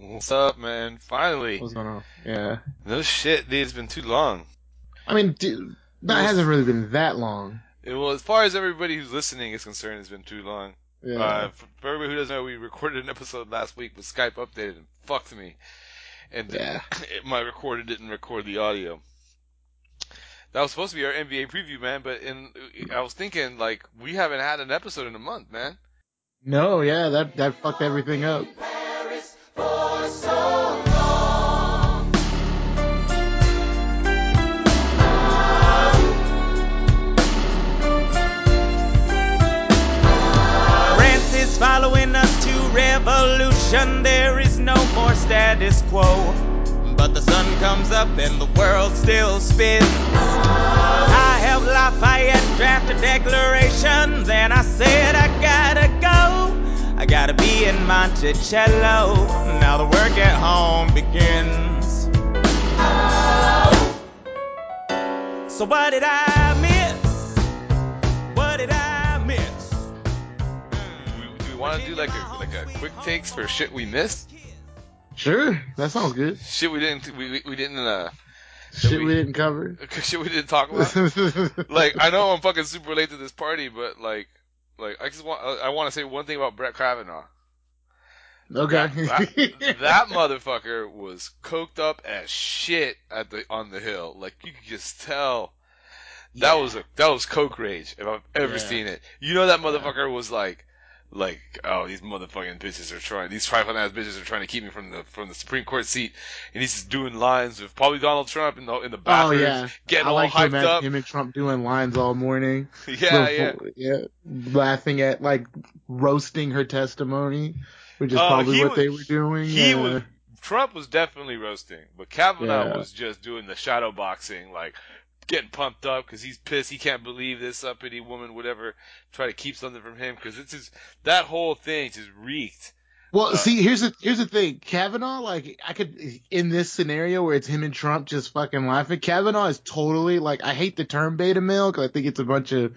What's up, man? Finally. What's going on? Yeah. No shit, dude. It's been too long. I mean, dude, that was- hasn't really been that long. It, well, as far as everybody who's listening is concerned, it's been too long. Yeah. Uh, for, for everybody who doesn't know, we recorded an episode last week, but Skype updated and fucked me. And Yeah. it, my recorder didn't record the audio. That was supposed to be our NBA preview, man. But in I was thinking, like, we haven't had an episode in a month, man. no, yeah, that that fucked everything up. Following us to revolution. There is no more status quo. But the sun comes up and the world still spins. I helped Lafayette draft a declaration. Then I said, I gotta go. I gotta be in Monticello. Now the work at home begins. So what did I miss? What did I miss? Do we, we want to do like a like a quick takes for shit we missed? Sure, that sounds good. Shit we didn't we we, we didn't uh Shit we- we didn't cover. shit we didn't talk about. like I know I'm fucking super late to this party, but like like I just want I want to say one thing about Brett Kavanaugh. okay. That, that motherfucker was coked up as shit at the on the hill. Like you could just tell. That was a that was coke rage if I've ever Yeah. seen it. You know that motherfucker was like like oh these motherfucking bitches are trying these trifling ass bitches are trying to keep me from the from the Supreme Court seat and he's just doing lines with probably Donald Trump in the in the oh yeah, getting I all like hyped him, up. him and Trump doing lines all morning. yeah, yeah. Before- yeah, laughing at like roasting her testimony, which is Oh, probably what was- they were doing. He yeah. was Trump was definitely roasting, but Kavanaugh Yeah. was just doing the shadow boxing, like getting pumped up because he's pissed. He can't believe this uppity woman would ever try to keep something from him because it's just that whole thing just reeked. Well, Uh, see, here's the here's the thing. Kavanaugh, like, I could in this scenario where it's him and Trump just fucking laughing. Kavanaugh is totally like I hate the term beta male because I think it's a bunch of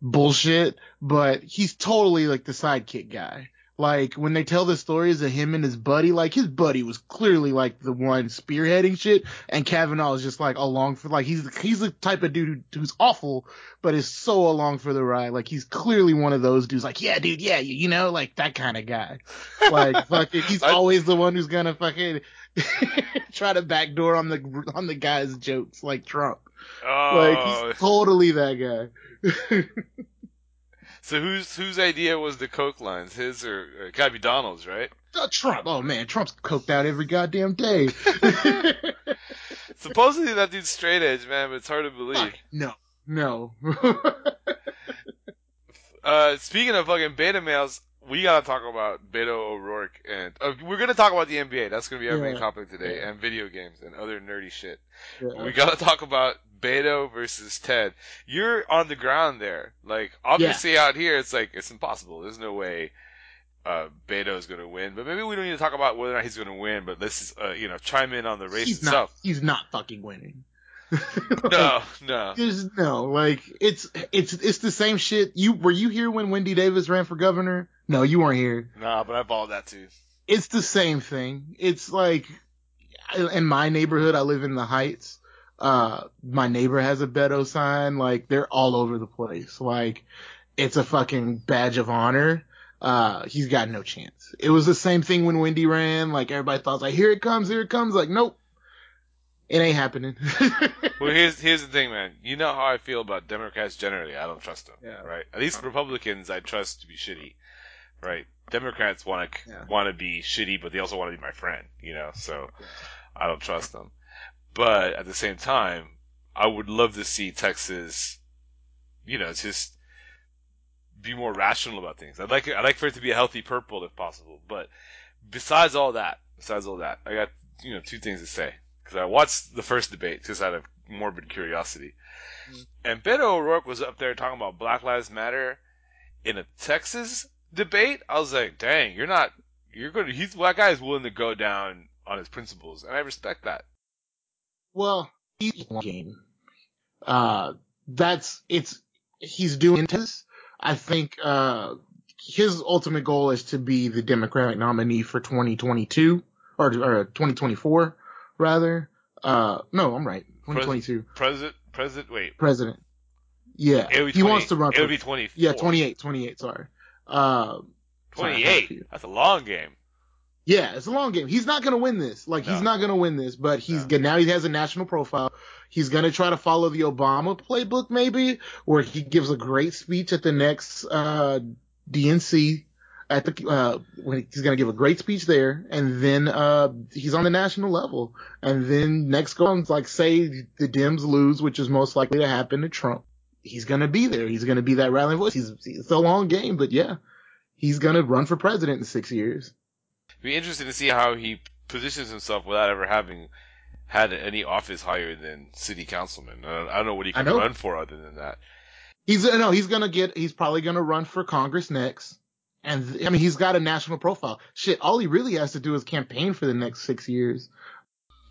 bullshit, but he's totally like the sidekick guy. Like when they tell the stories of him and his buddy, like his buddy was clearly like the one spearheading shit, and Kavanaugh is just like along for like he's he's the type of dude who's awful, but is so along for the ride. Like he's clearly one of those dudes. Like yeah, dude, yeah, you, you know, like that kind of guy. Like fucking, he's I- always the one who's gonna fucking try to backdoor on the on the guy's jokes, like Trump. Like Oh, he's totally that guy. so whose whose idea was the coke lines? His or, or it gotta be Donald's, right? Uh, Trump, oh man, Trump's coked out every goddamn day. Supposedly that dude's straight edge, man, but it's hard to believe. Fuck, no, no. Uh, speaking of fucking beta males, we gotta talk about Beto O'Rourke, and uh, we're gonna talk about the NBA. That's gonna be our main topic today, Yeah. and video games and other nerdy shit. Yeah. We gotta talk about Beto versus Ted. You're on the ground there. Like, obviously out here, it's like, it's impossible. There's no way, uh, Beto's gonna win. But maybe we don't need to talk about whether or not he's gonna win, but let's, just, uh, you know, chime in on the race he's itself. not. He's not fucking winning. No, no. There's no like it's it's it's the same shit. You were you here when Wendy Davis ran for governor? No, you weren't here. Nah, but I followed that too. It's the same thing. It's like in my neighborhood, I live in the Heights. Uh, my neighbor has a Beto sign. Like they're all over the place. Like it's a fucking badge of honor. Uh, he's got no chance. It was the same thing when Wendy ran. Like everybody thought, like here it comes, here it comes. Like nope, it ain't happening. Well, here's here's the thing, man. You know how I feel about Democrats generally. I don't trust them. Yeah. Right. At least Republicans, I trust to be shitty. Right. Democrats want to Yeah. want to be shitty, but they also want to be my friend. You know. So I don't trust them. But at the same time, I would love to see Texas. You know, just be more rational about things. I'd like I'd like for it to be a healthy purple if possible. But besides all that, besides all that, I got you know two things to say because I watched the first debate just out of morbid curiosity. Mm. And Beto O'Rourke was up there talking about Black Lives Matter in a Texas debate. I was like, dang, you're not, you're going to, he's, that guy's willing to go down on his principles, and I respect that. Well, he's game. Uh, that's, it's, he's doing this. I think, uh, his ultimate goal is to be the Democratic nominee for 2022. or, or 2024 rather. Uh, no, I'm right. 2022 President, president, wait. president. Yeah, It would be he wants to run. It For, be 24. yeah, 28, 28. Sorry. Uh, sorry, 28. That's a long game. Yeah, it's a long game. He's not gonna win this. Like he's not gonna win this, but he's No. Now he has a national profile. He's gonna try to follow the Obama playbook, maybe, where he gives a great speech at the next uh, DNC. At the uh, when he's gonna give a great speech there, and then uh, he's on the national level, and then next go on, like say the Dems lose, which is most likely to happen to Trump. He's gonna be there. He's gonna be that rallying voice. He's it's a long game, but yeah, he's gonna run for president in six years. It'd be interesting to see how he positions himself without ever having had any office higher than city councilman. I don't, I don't know what he can run for other than that. He's uh, no, he's gonna get. He's probably gonna run for Congress next, and I mean he's got a national profile. Shit, all he really has to do is campaign for the next six years.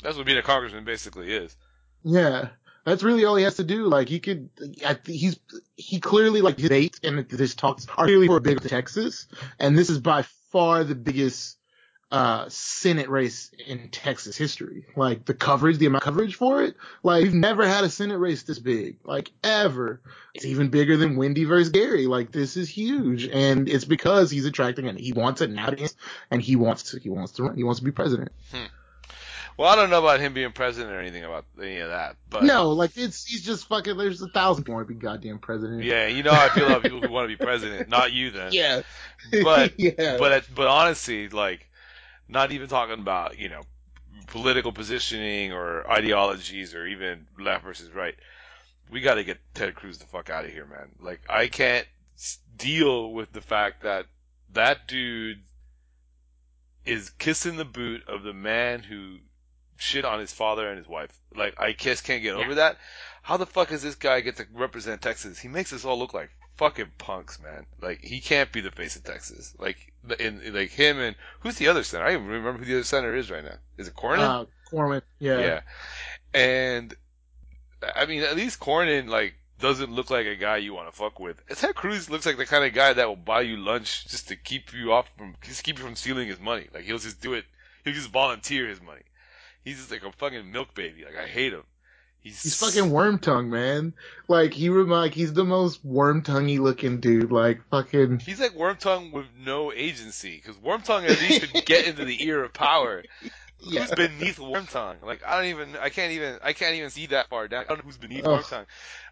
That's what being a congressman basically is. Yeah, that's really all he has to do. Like he could, he's he clearly like his and this talks are clearly for big Texas, and this is by far the biggest uh Senate race in Texas history. Like the coverage, the amount of coverage for it, like we've never had a Senate race this big, like ever. It's even bigger than Wendy versus Gary. Like this is huge, and it's because he's attracting and he wants it now, and he wants to he wants to run, he wants to be president. Well, I don't know about him being president or anything about any of that, but No, like it's he's just fucking. There's a thousand people want to be goddamn president. yeah, you know how I feel about people who want to be president, not you then. Yeah. But- yeah. But but honestly, like, not even talking about you know political positioning or ideologies or even left versus right. We got to get Ted Cruz the fuck out of here, man. Like, I can't deal with the fact that that dude is kissing the boot of the man who shit on his father and his wife. Like, I just can't get over that. How the fuck does this guy get to represent Texas? He makes us all look like fucking punks, man. Like, he can't be the face of Texas. Like, in, like him and who's the other senator? I don't even remember who the other senator is right now. Is it Cornyn? uh, Corwin. Yeah. yeah. And I mean, at least Cornyn like doesn't look like a guy you want to fuck with. Ted Cruz looks like the kind of guy that will buy you lunch just to keep you off from just keep you from stealing his money. Like he'll just do it. He'll just volunteer his money. He's just like a fucking milk baby. Like I hate him. He's, He's fucking worm tongue, man. Like he like he's the most worm tonguey looking dude. Like fucking. He's like worm tongue with no agency, because worm tongue at least could get into the ear of power. Yeah. Who's beneath worm tongue? Like I don't even, I can't even, I can't even see that far down. I don't know who's beneath worm Wormtongue.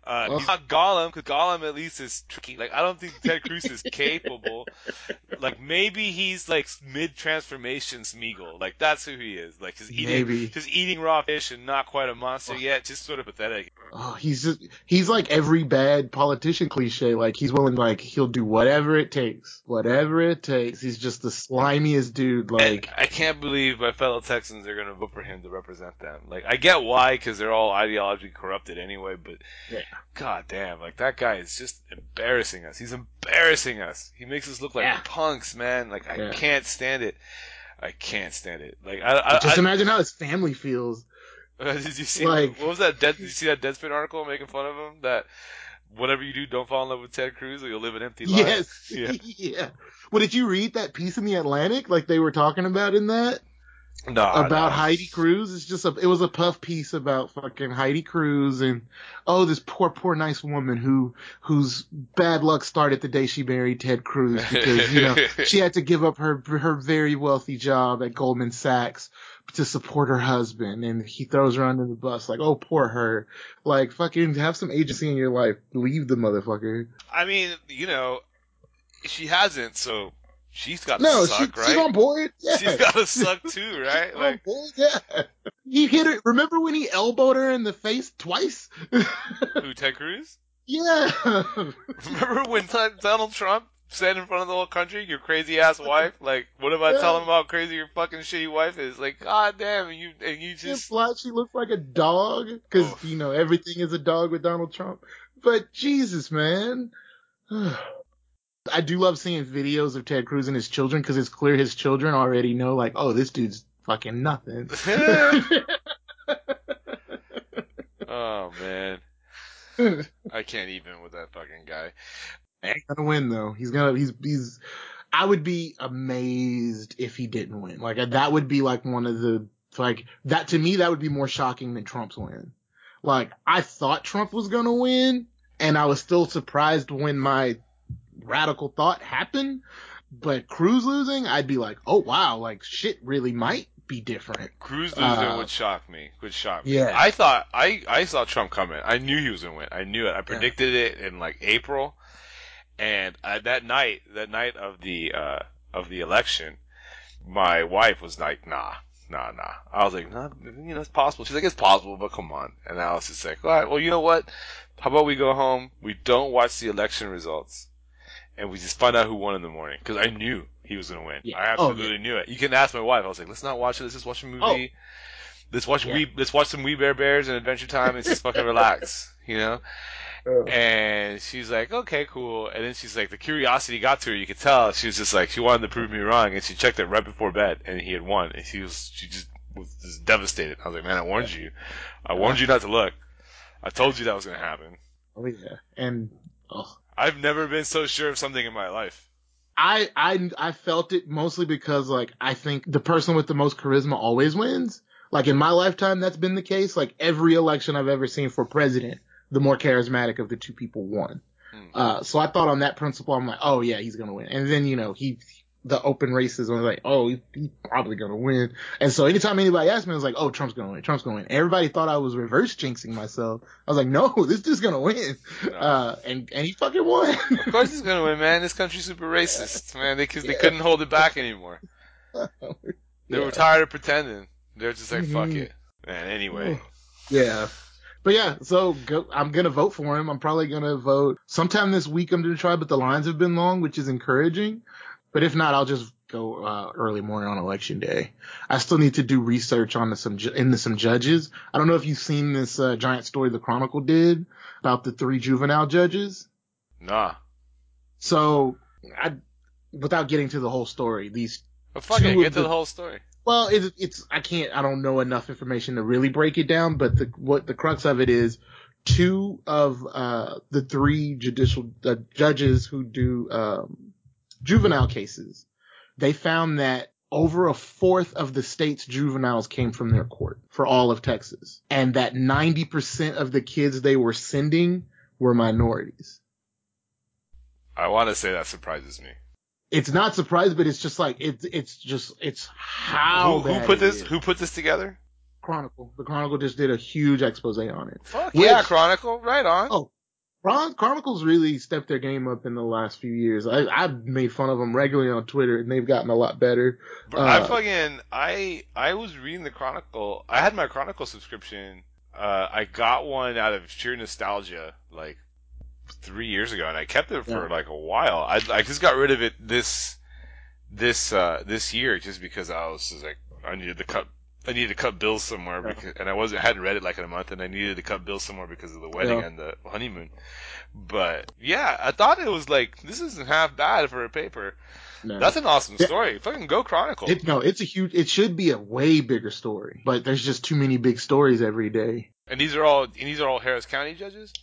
Uh, he's not Gollum, because Gollum at least is tricky. Like I don't think Ted Cruz is capable. Like maybe he's like mid transformation Smeagol. Like that's who he is. Like just eating, Maybe. just eating raw fish and not quite a monster yet. Just sort of pathetic. Oh, he's just he's like every bad politician cliche. Like he's willing, like he'll do whatever it takes, whatever it takes. He's just the slimiest dude. Like And I can't believe my fellow Texans are going to vote for him to represent them. Like, I get why, because they're all ideologically corrupted anyway, but Yeah. God damn, like, that guy is just embarrassing us. He's embarrassing us. He makes us look like Yeah. punks, man. Like, I Yeah. can't stand it. I can't stand it. Like, I, I, just I imagine how his family feels. did you see, like- what was that, Dead, did you see that Deadspin article making fun of him? That, whatever you do, don't fall in love with Ted Cruz or you'll live an empty life. Yes. Yeah. yeah. Well, did you read that piece in the Atlantic? Like they were talking about in that? No, about no. Heidi Cruz. It's just a, it was a puff piece about fucking Heidi Cruz and oh, this poor, poor, nice woman who whose bad luck started the day she married Ted Cruz because you know she had to give up her her very wealthy job at Goldman Sachs to support her husband, and he throws her under the bus like, oh, poor her. Like fucking have some agency in your life. Leave the motherfucker. I mean, you know, she hasn't, so she's got to No, suck, she, right? she's on board. Yeah. She's got to suck too, right? Like, board, yeah. He hit her. Remember when he elbowed her in the face twice? who, Ted Cruz? Yeah. Remember when Donald Trump said in front of the whole country, "Your crazy ass wife"? Like, what if I Yeah. tell him how crazy your fucking shitty wife is? Like, god damn, and you and you Just just flat, she looks like a dog because you know everything is a dog with Donald Trump. But Jesus, man, I do love seeing videos of Ted Cruz and his children because it's clear his children already know, like, oh, this dude's fucking nothing. oh man, I can't even with that fucking guy. Ain't gonna win though. He's gonna. He's. He's. I would be amazed if he didn't win. Like that would be like one of the like that to me that would be more shocking than Trump's win. Like I thought Trump was gonna win, and I was still surprised when my radical thought happened. But Cruz losing, I'd be like, oh wow, like shit really might be different. Cruz losing Uh, would shock me. Would shock me. yeah. I thought I I saw Trump coming. I knew he was gonna win. I knew it. I predicted it in like April, and uh, that night, that night of the uh of the election, my wife was like, "Nah, nah, nah." I was like, "Nah, you know, it's possible." She's like, "It's possible, but come on." And I was just like, "All right, well, you know what? How about we go home? We don't watch the election results, and we just find out who won in the morning." Because I knew he was gonna win. Yeah. I Oh, absolutely knew it. You can ask my wife. I was like, "Let's not watch it. Let's just watch a movie." Oh. Let's watch Yeah. we let's watch some We Bare Bears and Adventure Time and just fucking relax, you know. And she's like, okay, cool. And then she's like, the curiosity got to her. You could tell she was just like, she wanted to prove me wrong, and she checked it right before bed, and he had won, and she was she just was just devastated. I was like, man, I warned you. I warned you not to look. I told you that was gonna happen. Oh yeah, and oh, I've never been so sure of something in my life. I I I felt it mostly because like I think the person with the most charisma always wins. Like in my lifetime, that's been the case. Like every election I've ever seen for president, the more charismatic of the two people won. Hmm. Uh, so I thought on that principle, I'm like, oh yeah, he's gonna win. And then you know he, the open races, I was like, oh, he, he's probably gonna win. And so anytime anybody asked me, I was like, oh, Trump's gonna win. Trump's gonna win. Everybody thought I was reverse jinxing myself. I was like, no, this dude's gonna win. Uh, and and he fucking won. Of course he's gonna win, man. This country's super racist, man. They, cause they Yeah. couldn't hold it back anymore. They were tired of pretending. They're just like, fuck Mhm. it. Man, anyway. Yeah. But yeah, so go, I'm gonna vote for him. I'm probably gonna vote sometime this week. I'm gonna try, but the lines have been long, which is encouraging. But if not, I'll just go uh, early morning on election day. I still need to do research on the, some ju- into some judges. I don't know if you've seen this uh, giant story the Chronicle did about the three juvenile judges. Nah. So, I, without getting to the whole story, these But fuck it, get to the- the whole story. Well, it's, it's I can't I don't know enough information to really break it down, but the what the crux of it is two of uh the three judicial uh, judges who do um juvenile cases, they found that over a fourth of the state's juveniles came from their court for all of Texas, and that 90% of the kids they were sending were minorities. I want to say that surprises me. It's not surprising, but it's just like it's it's just it's how who, who put this? is. Who put this together? Chronicle. The Chronicle just did a huge expose on it. Fuck Which- yeah, Chronicle, right on. Oh, Chron- Chronicle's really stepped their game up in the last few years. I, I've made fun of them regularly on Twitter, and they've gotten a lot better. Bro, I uh, fucking I I was reading the Chronicle. I had my Chronicle subscription. Uh, I got one out of sheer nostalgia, like three years ago, and I kept it for Yeah. like a while. I I just got rid of it this this uh this year just because I was just like I needed to cut. I needed to cut bills somewhere Yeah. because, and I wasn't hadn't read it like in a month, and I needed to cut bills somewhere because of the wedding Yeah. and the honeymoon. But yeah, I thought it was like this isn't half bad for a paper. No. That's an awesome Yeah. story. Fucking go Chronicle. it, no, it's a huge. It should be a way bigger story, but there's just too many big stories every day. And these are all and these are all Harris County judges.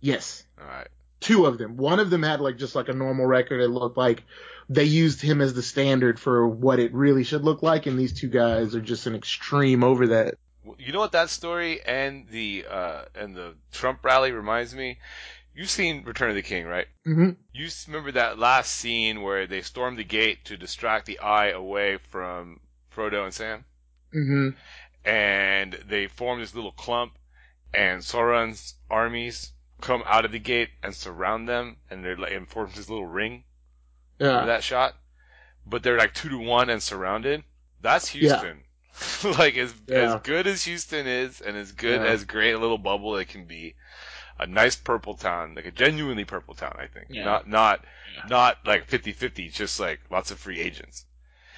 Yes, All right. two of them. One of them had like just like a normal record. It looked like they used him as the standard for what it really should look like, and these two guys are just an extreme over that. You know what that story and the uh and the Trump rally reminds me? You've seen Return of the King, right? hmm You remember that last scene where they storm the gate to distract the eye away from Frodo and Sam, hmm and they form this little clump, and Sauron's armies come out of the gate and surround them, and they're like and forms this little ring. Yeah. that shot? But they're like two to one and surrounded. That's Yeah. Houston. like as Yeah. as good as Houston is, and as good Yeah. as great a little bubble it can be, a nice purple town, like a genuinely purple town, I think. Yeah. Not not Yeah. not like 50-50, just like lots of free agents.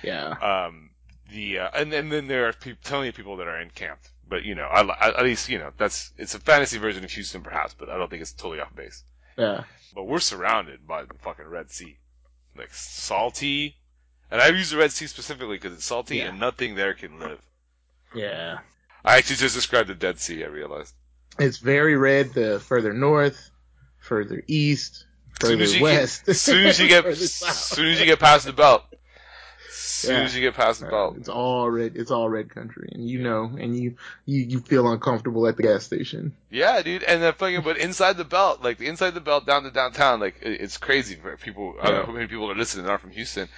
Yeah. Um, the uh, and, and then there are pe- plenty of people that are encamped. But you know, I, li- at least you know that's it's a fantasy version of Houston, perhaps, but I don't think it's totally off base. Yeah. But we're surrounded by the fucking Red Sea. Like, salty. And I use the Red Sea specifically because it's salty Yeah. and nothing there can live. Yeah. I actually just described the Dead Sea, I realized. It's very red the further north, further east, further soon as west. get, soon as you get, further south. soon as you get past the belt, soon Yeah. as you get past the belt, It's all red. It's all red country, and you know, and you you you feel uncomfortable at the gas station. yeah, dude. And then fucking, but inside the belt, like the inside the belt down to downtown, like it's crazy for people. I don't know Yeah. how many people are listening that are from Houston.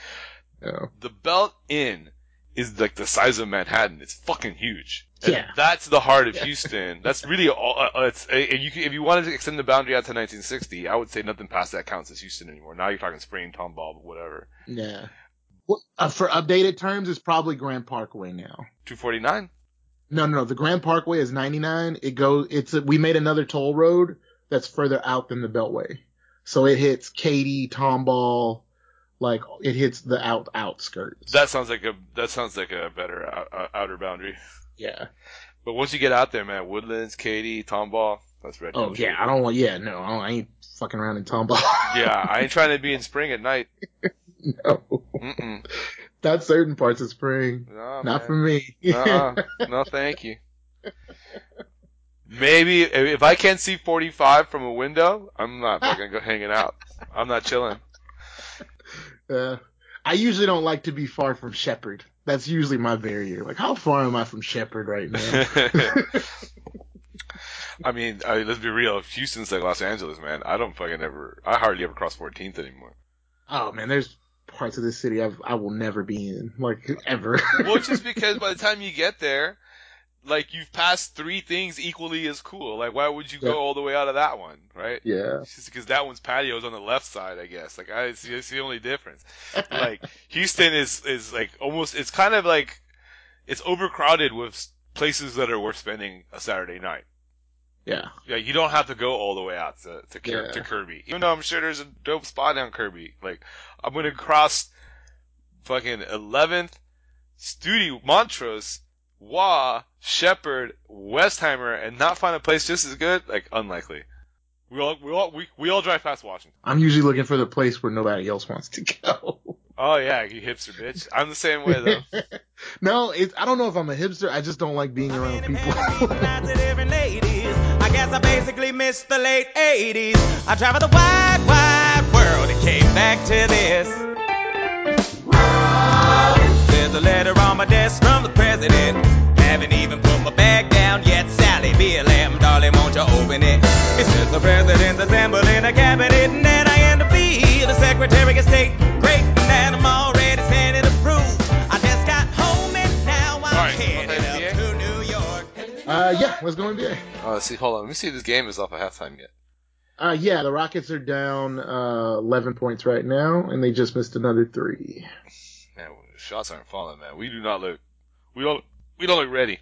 Yeah. The belt in is like the size of Manhattan. It's fucking huge. And Yeah. that's the heart of Yeah. Houston. That's really all. Uh, uh, it's and you can, if you wanted to extend the boundary out to 1960, I would say nothing past that counts as Houston anymore. Now you're talking spring, tomball, whatever. Yeah. Well, uh, for updated terms, it's probably Grand Parkway now. 249. No, no, no. The Grand Parkway is 99. It goes. It's a, we made another toll road that's further out than the Beltway, so it hits Katy, Tomball, like it hits the out outskirts. That sounds like a that sounds like a better out, out- outer boundary. yeah. But once you get out there, man, Woodlands, Katy, Tomball, that's red. Oh yeah. I don't want. Yeah. No. I, don't, I ain't fucking around in Tomball. Yeah, I ain't trying to be in spring at night. no. Mm-mm. Not certain parts of spring. No, Not man. for me. Uh-uh. No, thank you. Maybe if I can't see 45 from a window, I'm not fucking go hanging out. I'm not chilling. Uh, I usually don't like to be far from Shepherd. That's usually my barrier. Like, how far am I from Shepherd right now? I mean, I mean, let's be real. Houston's like Los Angeles, man. I don't fucking ever. I hardly ever cross 14th anymore. oh man, there's parts of the city I've, I will never be in, like ever. Well, just because by the time you get there, like you've passed three things equally as cool. Like, why would you Yeah. go all the way out of that one, right? yeah. It's just because that one's patio is on the left side, I guess. Like, I see, it's the only difference. like Houston is is like almost it's kind of like it's overcrowded with places that are worth spending a Saturday night. Yeah. Yeah, you don't have to go all the way out to to, Kir- Yeah. to Kirby. Even though I'm sure there's a dope spot on Kirby. Like I'm gonna cross fucking 11th, Studewood Montrose, Waugh, Shepherd, Westheimer, and not find a place just as good. Like unlikely. We all we all we, we all drive past Washington. I'm usually looking for the place where nobody else wants to go. Oh yeah, you hipster bitch. I'm the same way though. no, it's, I don't know if I'm a hipster. I just don't like being around Many, many people, people. lots of different ladies. I guess I basically missed the late 80s. I traveled the wide, wide world and came back to this. There's a letter on my desk from the president. Haven't even put my bag down yet. Sally, be a lamb, darling, won't you open it? It says the president's assembling a cabinet, and then I end up being the secretary of state. Great, uh, yeah, let's go NBA. Oh, let's see, hold on. Let me see if this game is off at halftime yet. Uh, yeah, the Rockets are down, uh, 11 points right now, and they just missed another three. Man, shots aren't falling, man. We do not look. We don't. We don't look ready.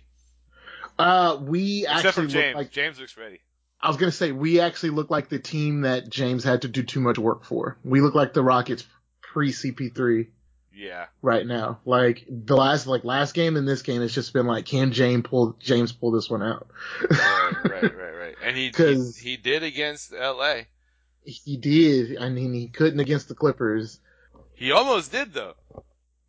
Uh, we Except for James. look like, James looks ready. I was gonna say, we actually look like the team that James had to do too much work for. We look like the Rockets pre CP3 Yeah. right now. Like, the last, like, last game in this game, it's just been like, can James pull, James pull this one out? Right, right, right, right. And he, he 'Cause- he did against L.A. he did. I mean, he couldn't against the Clippers. He almost did though.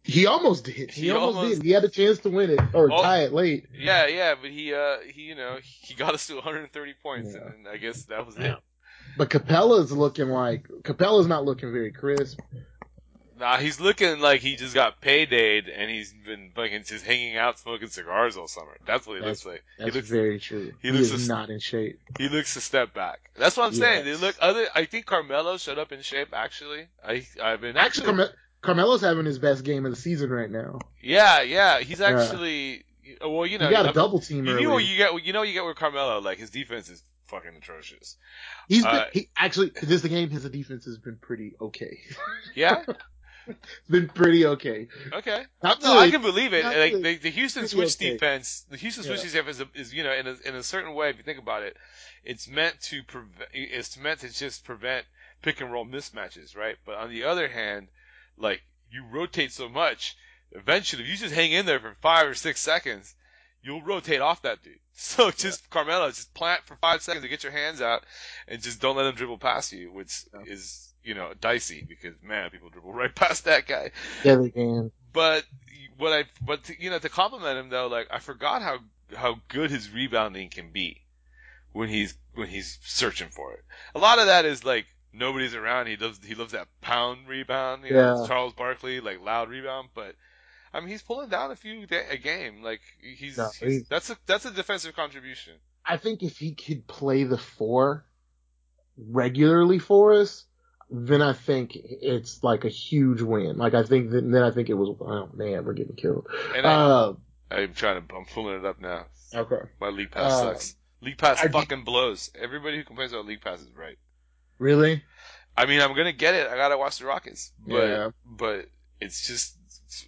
He almost did. He, He almost, almost- did. He had a chance to win it or Oh. tie it late. Yeah, yeah, but he uh he you know he got us to 130 points, Yeah. and I guess that was Yeah. it. But Capela's looking like Capela's not looking very crisp. Nah, he's looking like he just got paydayed, and he's been fucking just hanging out smoking cigars all summer. That's what he That's- looks like. He That's looks very true. he He, looks is a- not in shape. he looks a step back. That's what I'm saying. They look other. I think Carmelo showed up in shape. Actually, I I've been Actually, Carme- Carmelo's having his best game of the season right now. Yeah, yeah, he's actually. Well, you know, he got a mean, double team You know what you get. You know you get with Carmelo. Like his defense is fucking atrocious. He's been, uh, he actually this the game his defense has been pretty okay. Yeah. it's been pretty okay. Okay. Not No, I can believe it. Like good. the, the Houston switch okay. defense, the Houston switch Yeah. defense is, is you know in a, in a certain way. If you think about it, it's meant to prevent. It's meant to just prevent pick and roll mismatches, right? But on the other hand, like you rotate so much, eventually if you just hang in there for five or six seconds, you'll rotate off that dude. So just Carmelo, just plant for five seconds to get your hands out, and just don't let him dribble past you, which Yeah. is you know dicey because man, people dribble right past that guy. Yeah, they can. But what I but to, you know to compliment him though, like I forgot how how good his rebounding can be when he's when he's searching for it. A lot of that is like nobody's around. He loves he loves that pound rebound. You know, Yeah. Charles Barkley like loud rebound, but. I mean, he's pulling down a few da- a game. Like he's, No, he's he's- that's a that's a defensive contribution. I think if he could play the four regularly for us, then I think it's like a huge win. Like I think that, then I think it was, oh man, we're getting killed. And I, Uh, I'm trying to I'm fooling it up now. okay. My league pass Uh, sucks. League pass I- fucking blows. Everybody who complains about league pass is right. Really? I mean, I'm gonna get it. I gotta watch the Rockets, but Yeah. but it's just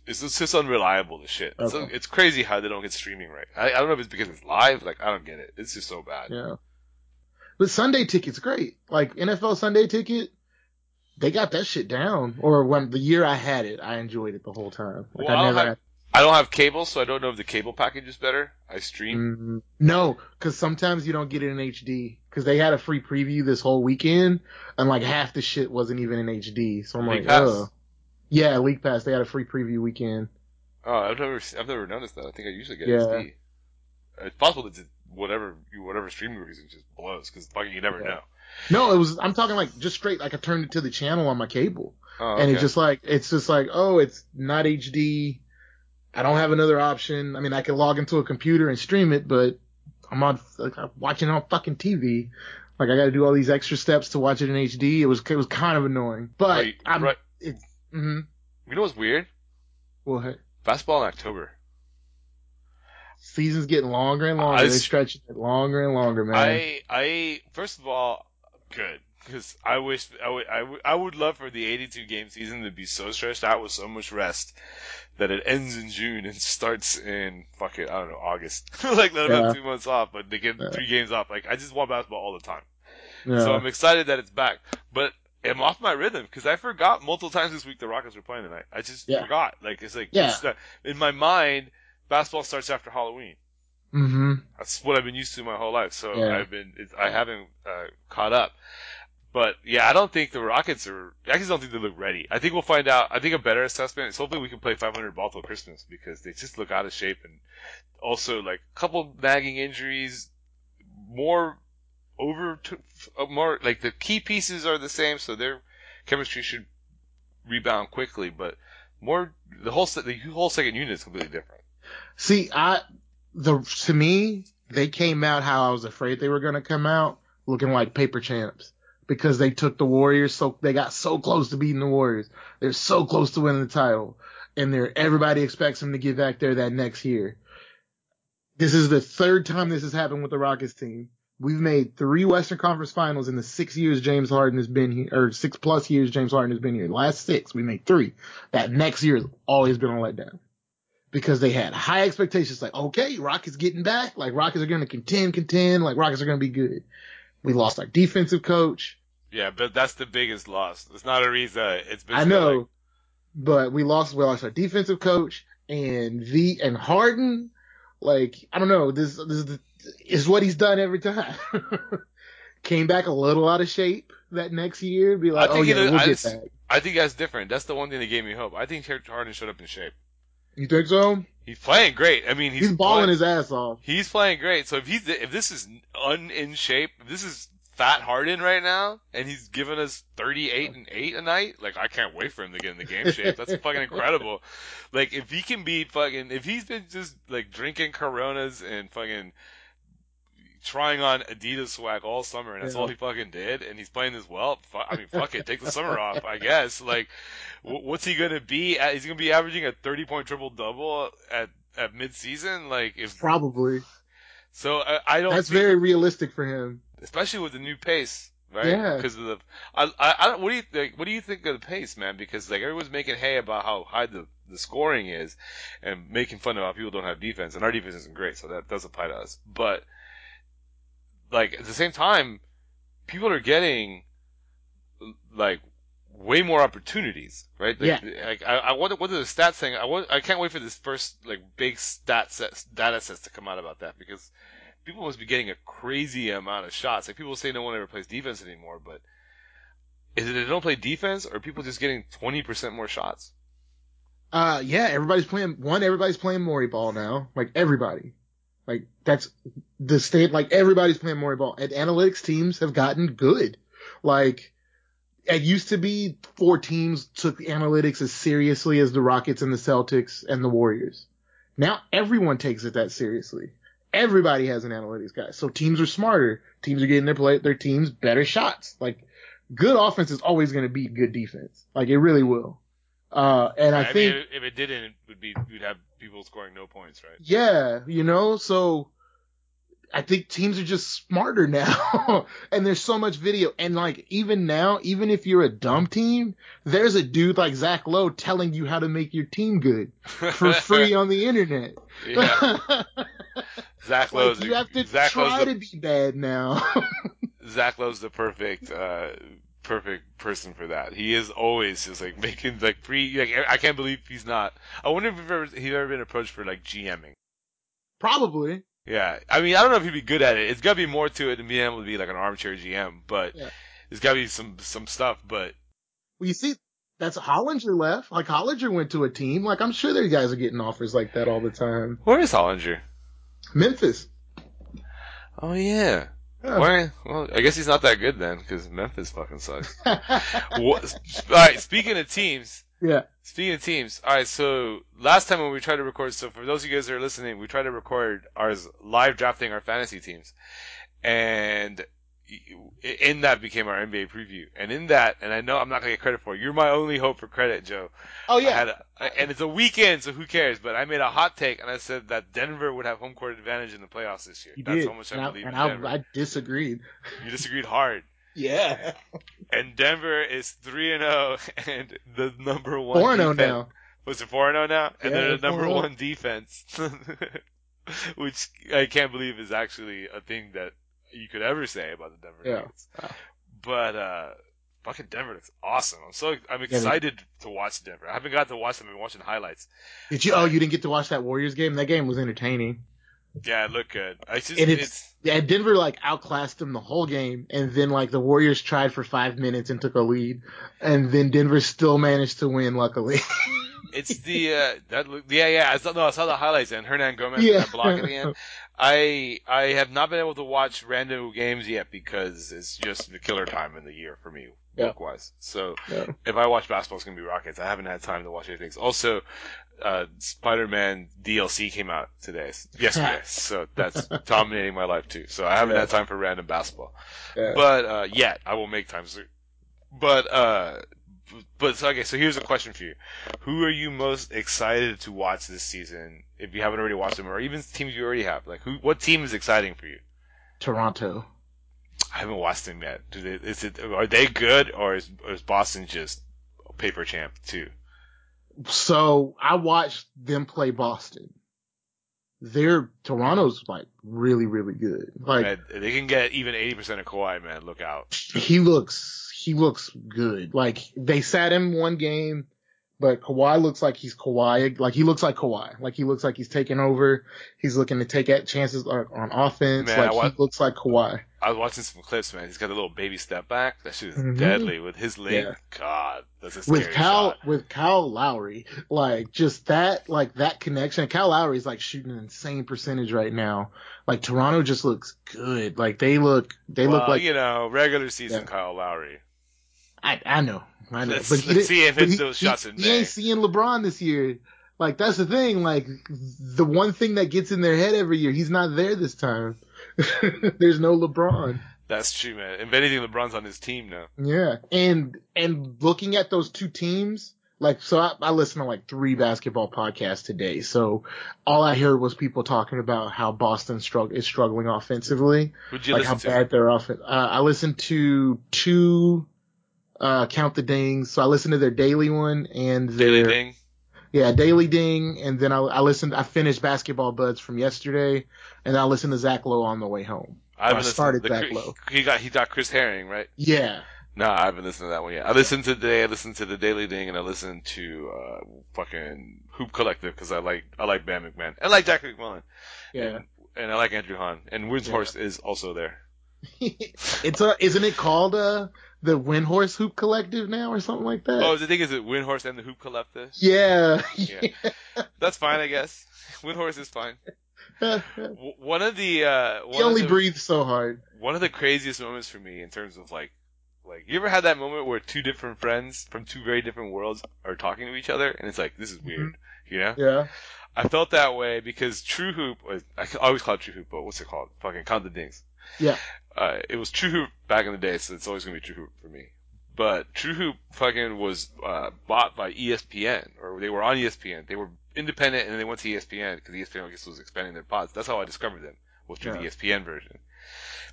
it's, it's just unreliable. The shit. It's, Okay. it's crazy how they don't get streaming right. I, I don't know if it's because it's live. Like I don't get it. It's just so bad. Yeah. But Sunday ticket's great. Like NFL Sunday ticket, they got that shit down. Or when the year I had it, I enjoyed it the whole time. Like Well, I never have- I don't have cable, so I don't know if the cable package is better. I stream. Mm, no, because sometimes you don't get it in HD. Because they had a free preview this whole weekend, and like half the shit wasn't even in HD. So I'm League like, Pass? oh, yeah, League Pass. They had a free preview weekend. Oh, I've never I've never noticed that. I think I usually get Yeah. HD. It's possible that whatever whatever streaming reason just blows because fucking you never Yeah. know. No, it was. I'm talking like just straight. Like I turned it to the channel on my cable, Oh, and it's just like it's just like oh, it's not HD. I don't have another option. I mean, I can log into a computer and stream it, but I'm on like, I'm watching it on fucking TV. Like I got to do all these extra steps to watch it in HD. It was it was kind of annoying, but Right, I'm right. it's mm-hmm. You know what's weird? Well, hey, Basketball in October. season's getting longer and longer. I They're stretching it longer and longer, man. I I first of all, good because I wish I would I would I would love for the 82 game season to be so stretched out with so much rest that it ends in June and starts in fuck it I don't know August like let them Yeah. have two months off but they get Yeah. three games off like I just want basketball all the time yeah. so I'm excited that it's back but. I'm off my rhythm because I forgot multiple times this week the Rockets were playing tonight. I just forgot. Like it's like Yeah. it's not- in my mind, basketball starts after Halloween. mm-hmm. That's what I've been used to my whole life. So. I've been, it's, I haven't uh, caught up. But yeah, I don't think the Rockets are. I just don't think they look ready. I think we'll find out. I think a better assessment is hopefully we can play 500 ball till Christmas because they just look out of shape and also like a couple nagging injuries, more over, to, uh, more like the key pieces are the same, so their chemistry should rebound quickly. But more the whole the whole second unit is completely different. See, I the to me they came out how I was afraid they were going to come out, looking like paper champs because they took the Warriors so they got so close to beating the Warriors. They're so close to winning the title, and they're everybody expects them to get back there that next year. This is the third time this has happened with the Rockets team. We've made three Western Conference Finals in the six years James Harden has been here, or six plus years James Harden has been here. Last six, we made three. That next year has always been a letdown because they had high expectations. Like, okay, Rockets getting back. Like, Rockets are going to contend, contend. Like, Rockets are going to be good. We lost our defensive coach. Yeah, but that's the biggest loss. It's not Ariza. It's I know, like- but we lost. We lost our defensive coach and the and Harden. Like, I don't know. This this is, the, is what he's done every time. Came back a little out of shape that next year. Be like, I oh think yeah, it- we'll I get just- back. I think that's different. That's the one thing that gave me hope. I think Harden showed up in shape. You think so? He's playing great. I mean, he's, He's, balling playing- his ass off. He's playing great. So if he's if this is un in shape, if this is fat Harden right now, and he's giving us thirty eight and eight a night, like I can't wait for him to get in the game shape. That's fucking incredible. Like if he can be fucking, if he's been just like drinking Coronas and fucking trying on Adidas swag all summer, and that's Yeah. all he fucking did, and he's playing this well. Fu- I mean, fuck it, take the summer off, I guess. Like, what's he gonna be? At? He's gonna be averaging a thirty point triple double at at mid season. Like, if Probably. so, I, I don't. That's think- very realistic for him. especially with the new pace, right? Yeah. Because of the, I, I, I don't. What do you think? What do you think of the pace, man? Because like everyone's making hay about how high the the scoring is, and making fun of how people don't have defense, and our defense isn't great, so that does apply to us. But like at the same time, people are getting like way more opportunities, right? Like, Like, I, I wonder what are the stats saying. I want, I can't wait for this first like big stat set, data sets to come out about that because people must be getting a crazy amount of shots. Like people say no one ever plays defense anymore, but is it they don't play defense or are people just getting twenty percent more shots? Uh, yeah, everybody's playing, one, everybody's playing Morey ball now. Like, everybody. Like, that's the state, like, everybody's playing Morey ball. And analytics teams have gotten good. Like, it used to be four teams took analytics as seriously as the Rockets and the Celtics and the Warriors. Now everyone takes it that seriously. Everybody has an analytics guy. So teams are smarter. Teams are getting their play, their teams better shots. Like good offense is always going to beat good defense. Like it really will. Uh, and I, I think, mean, if it didn't, it would be we'd have people scoring no points, right? yeah, you know, so I think teams are just smarter now. and there's so much video. And like, even now, even if you're a dumb team, there's a dude like Zach Lowe telling you how to make your team good for free on the internet. yeah, Zach Lowe's like, you have to Zach try Lowe's to be bad now. the, Zach Lowe's the perfect uh perfect person for that. He is always just like making like free. Like I can't believe he's not. I wonder if he's ever he's ever been approached for like GMing. Probably. Yeah, I mean, I don't know if he'd be good at it. It's got to be more to it than being able to be like an armchair GM, but Yeah. there's got to be some some stuff. But Well, you see, that's Hollinger left. Like Hollinger went to a team. Like I'm sure their guys are getting offers like that all the time. where is Hollinger? Memphis. Oh yeah. Yeah. Why? Well, I guess he's not that good then, because Memphis fucking sucks. what, all right. Speaking of teams, yeah. speaking of teams, all right. So last time when we tried to record, so for those of you guys that are listening, we tried to record ours live drafting our fantasy teams, and in that became our NBA preview. And in that, and I know I'm not gonna get credit for it. You're my only hope for credit, Joe. Oh yeah. a, and it's a weekend, so who cares? But I made a hot take, and I said that Denver would have home court advantage in the playoffs this year. You That's did. how much and I I, believe and I, I disagreed. You disagreed hard. Yeah. And Denver is three and zero, and the number one. Four and zero now. Was it four and zero now? And Yeah, they're the number 4-0. one defense, which I can't believe is actually a thing that you could ever say about the Denver Yeah. Nuggets. But uh, fucking Denver looks awesome. I'm so I'm they- excited to watch Denver. I haven't got to watch them. I've been watching highlights. Did you? Oh, you didn't get to watch that Warriors game. That game was entertaining. Yeah, it looked good. I just And it's, it's- Yeah, Denver like outclassed them the whole game, and then like the Warriors tried for five minutes and took a lead, and then Denver still managed to win. Luckily. it's the uh, that yeah yeah I saw no I saw the highlights and Hernangomez Yeah. that block at the end. I I have not been able to watch random games yet because it's just the killer time in the year for me Yeah. work wise. So Yeah. if I watch basketball, it's gonna be Rockets. I haven't had time to watch anything. Also, uh, Spider-Man DLC came out today, yesterday, so that's dominating my life too. So I haven't Yeah. had time for random basketball. But uh, yet I will make time soon. But uh, but so, okay. So here's a question for you: Who are you most excited to watch this season? If you haven't already watched them, or even teams you already have, like who? What team is exciting for you? Toronto. I haven't watched them yet. Do they? Is it? Are they good, or is, or is Boston just a paper champ too? So I watched them play Boston. Their Toronto's like really, really good. Like Man, they can get even eighty percent of Kawhi. Man, look out! he looks, he looks good. Like they sat him one game, but Kawhi looks like he's Kawhi. Like he looks like Kawhi. Like he looks like he's taking over. He's looking to take at chances on offense. Man, like wa- he looks like Kawhi. I was watching some clips, man. He's got a little baby step back. That shit is Mhm. deadly with his leg. Yeah. God, that's a scary With Kyle shot. with Kyle Lowry, like just that, like that connection. Kyle Lowry is like shooting an insane percentage right now. Like Toronto just looks good. Like they look, they well, look like you know regular season Yeah. Kyle Lowry. I, I know, I know. Let's- but let's see if it's he- those shots in he, he ain't seeing LeBron this year. Like that's the thing. Like the one thing that gets in their head every year, he's not there this time. There's no LeBron. That's true, man. If anything, LeBron's on his team now. Yeah, and and looking at those two teams, like so, I, I listened to like three basketball podcasts today. So all I heard was people talking about how Boston is struggling offensively, like how to? bad their offense. Uh, I listened to two. Uh, count the dings. So I listened to their daily one and their Daily Ding. Yeah, Daily Ding, and then I, I listened. I finished Basketball Buds from yesterday, and I listened to Zach Lowe on the way home. I haven't I started Zach Lowe. He got he got Chris Herring, right? Yeah, No, I haven't listened to that one yet. I listened to today. I listened to the Daily Ding, and I listened to uh, fucking Hoop Collective because I like I like Bam McMahon. I like Jack MacMullan. yeah. And, and I like Andrew Han. And Windhorst is also there. it's a, isn't it called uh the Windhorst Hoop Collective now or something like that? Oh, the thing is, it Windhorst and the Hoop Collective. yeah. Yeah. That's fine, I guess. Windhorst is fine. One of the uh, one he only the, breathes so hard. one of the craziest moments for me in terms of like Like, you ever had that moment where two different friends from two very different worlds are talking to each other, and it's like, this is weird, you know? Yeah. I felt that way because True Hoop was, I always call it True Hoop, but what's it called? Fucking Count the Dings. Yeah. Uh, it was True Hoop back in the day, so it's always gonna be True Hoop for me. But True Hoop fucking was, uh, bought by ESPN, or they were on ESPN. They were independent and then they went to ESPN because ESPN I guess was expanding their pods. That's how I discovered them, was through the E ESPN version.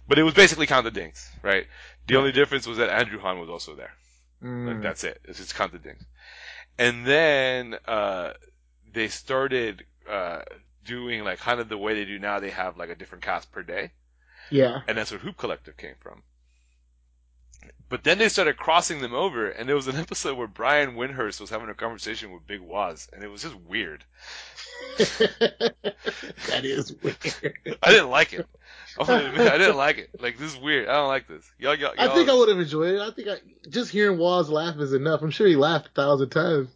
But it was basically Count the Dings, right? The only difference was that Andrew Han was also there. Like, Mm. that's it. It's just Count the Dings. And then, uh, they started, uh, doing like kind of the way they do now. They have like a different cast per day. Yeah. And that's where Hoop Collective came from. But then they started crossing them over, and there was an episode where Brian Windhorst was having a conversation with Big Waz, and it was just weird. that is weird. I didn't like it. Admit, I didn't like it. Like this is weird. I don't like this. Y'all, y'all, I y'all- think I would have enjoyed it. I think I, just hearing Waz laugh is enough. I'm sure he laughed a thousand times.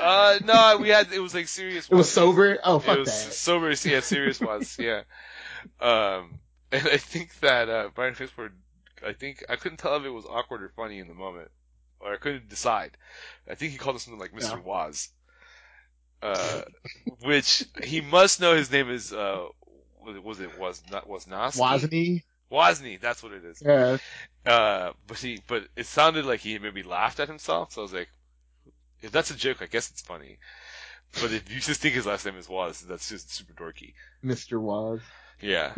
Uh, no, we had it was like serious. It was sober. Oh It fuck was that. sober. Yeah, serious was. Yeah. Um, and I think that uh, Brian Fishford, I think I couldn't tell if it was awkward or funny in the moment, or I couldn't decide. I think he called him something like Mr. Yeah. Waz, uh, which he must know. His name is uh, was it was not was not was Wozni. Wozni. That's what it is. Yeah. Uh, but he, but it sounded like he maybe laughed at himself. So I was like, if that's a joke, I guess it's funny. But if you just think his last name is Waz, that's just super dorky. Mr. Waz. Yeah.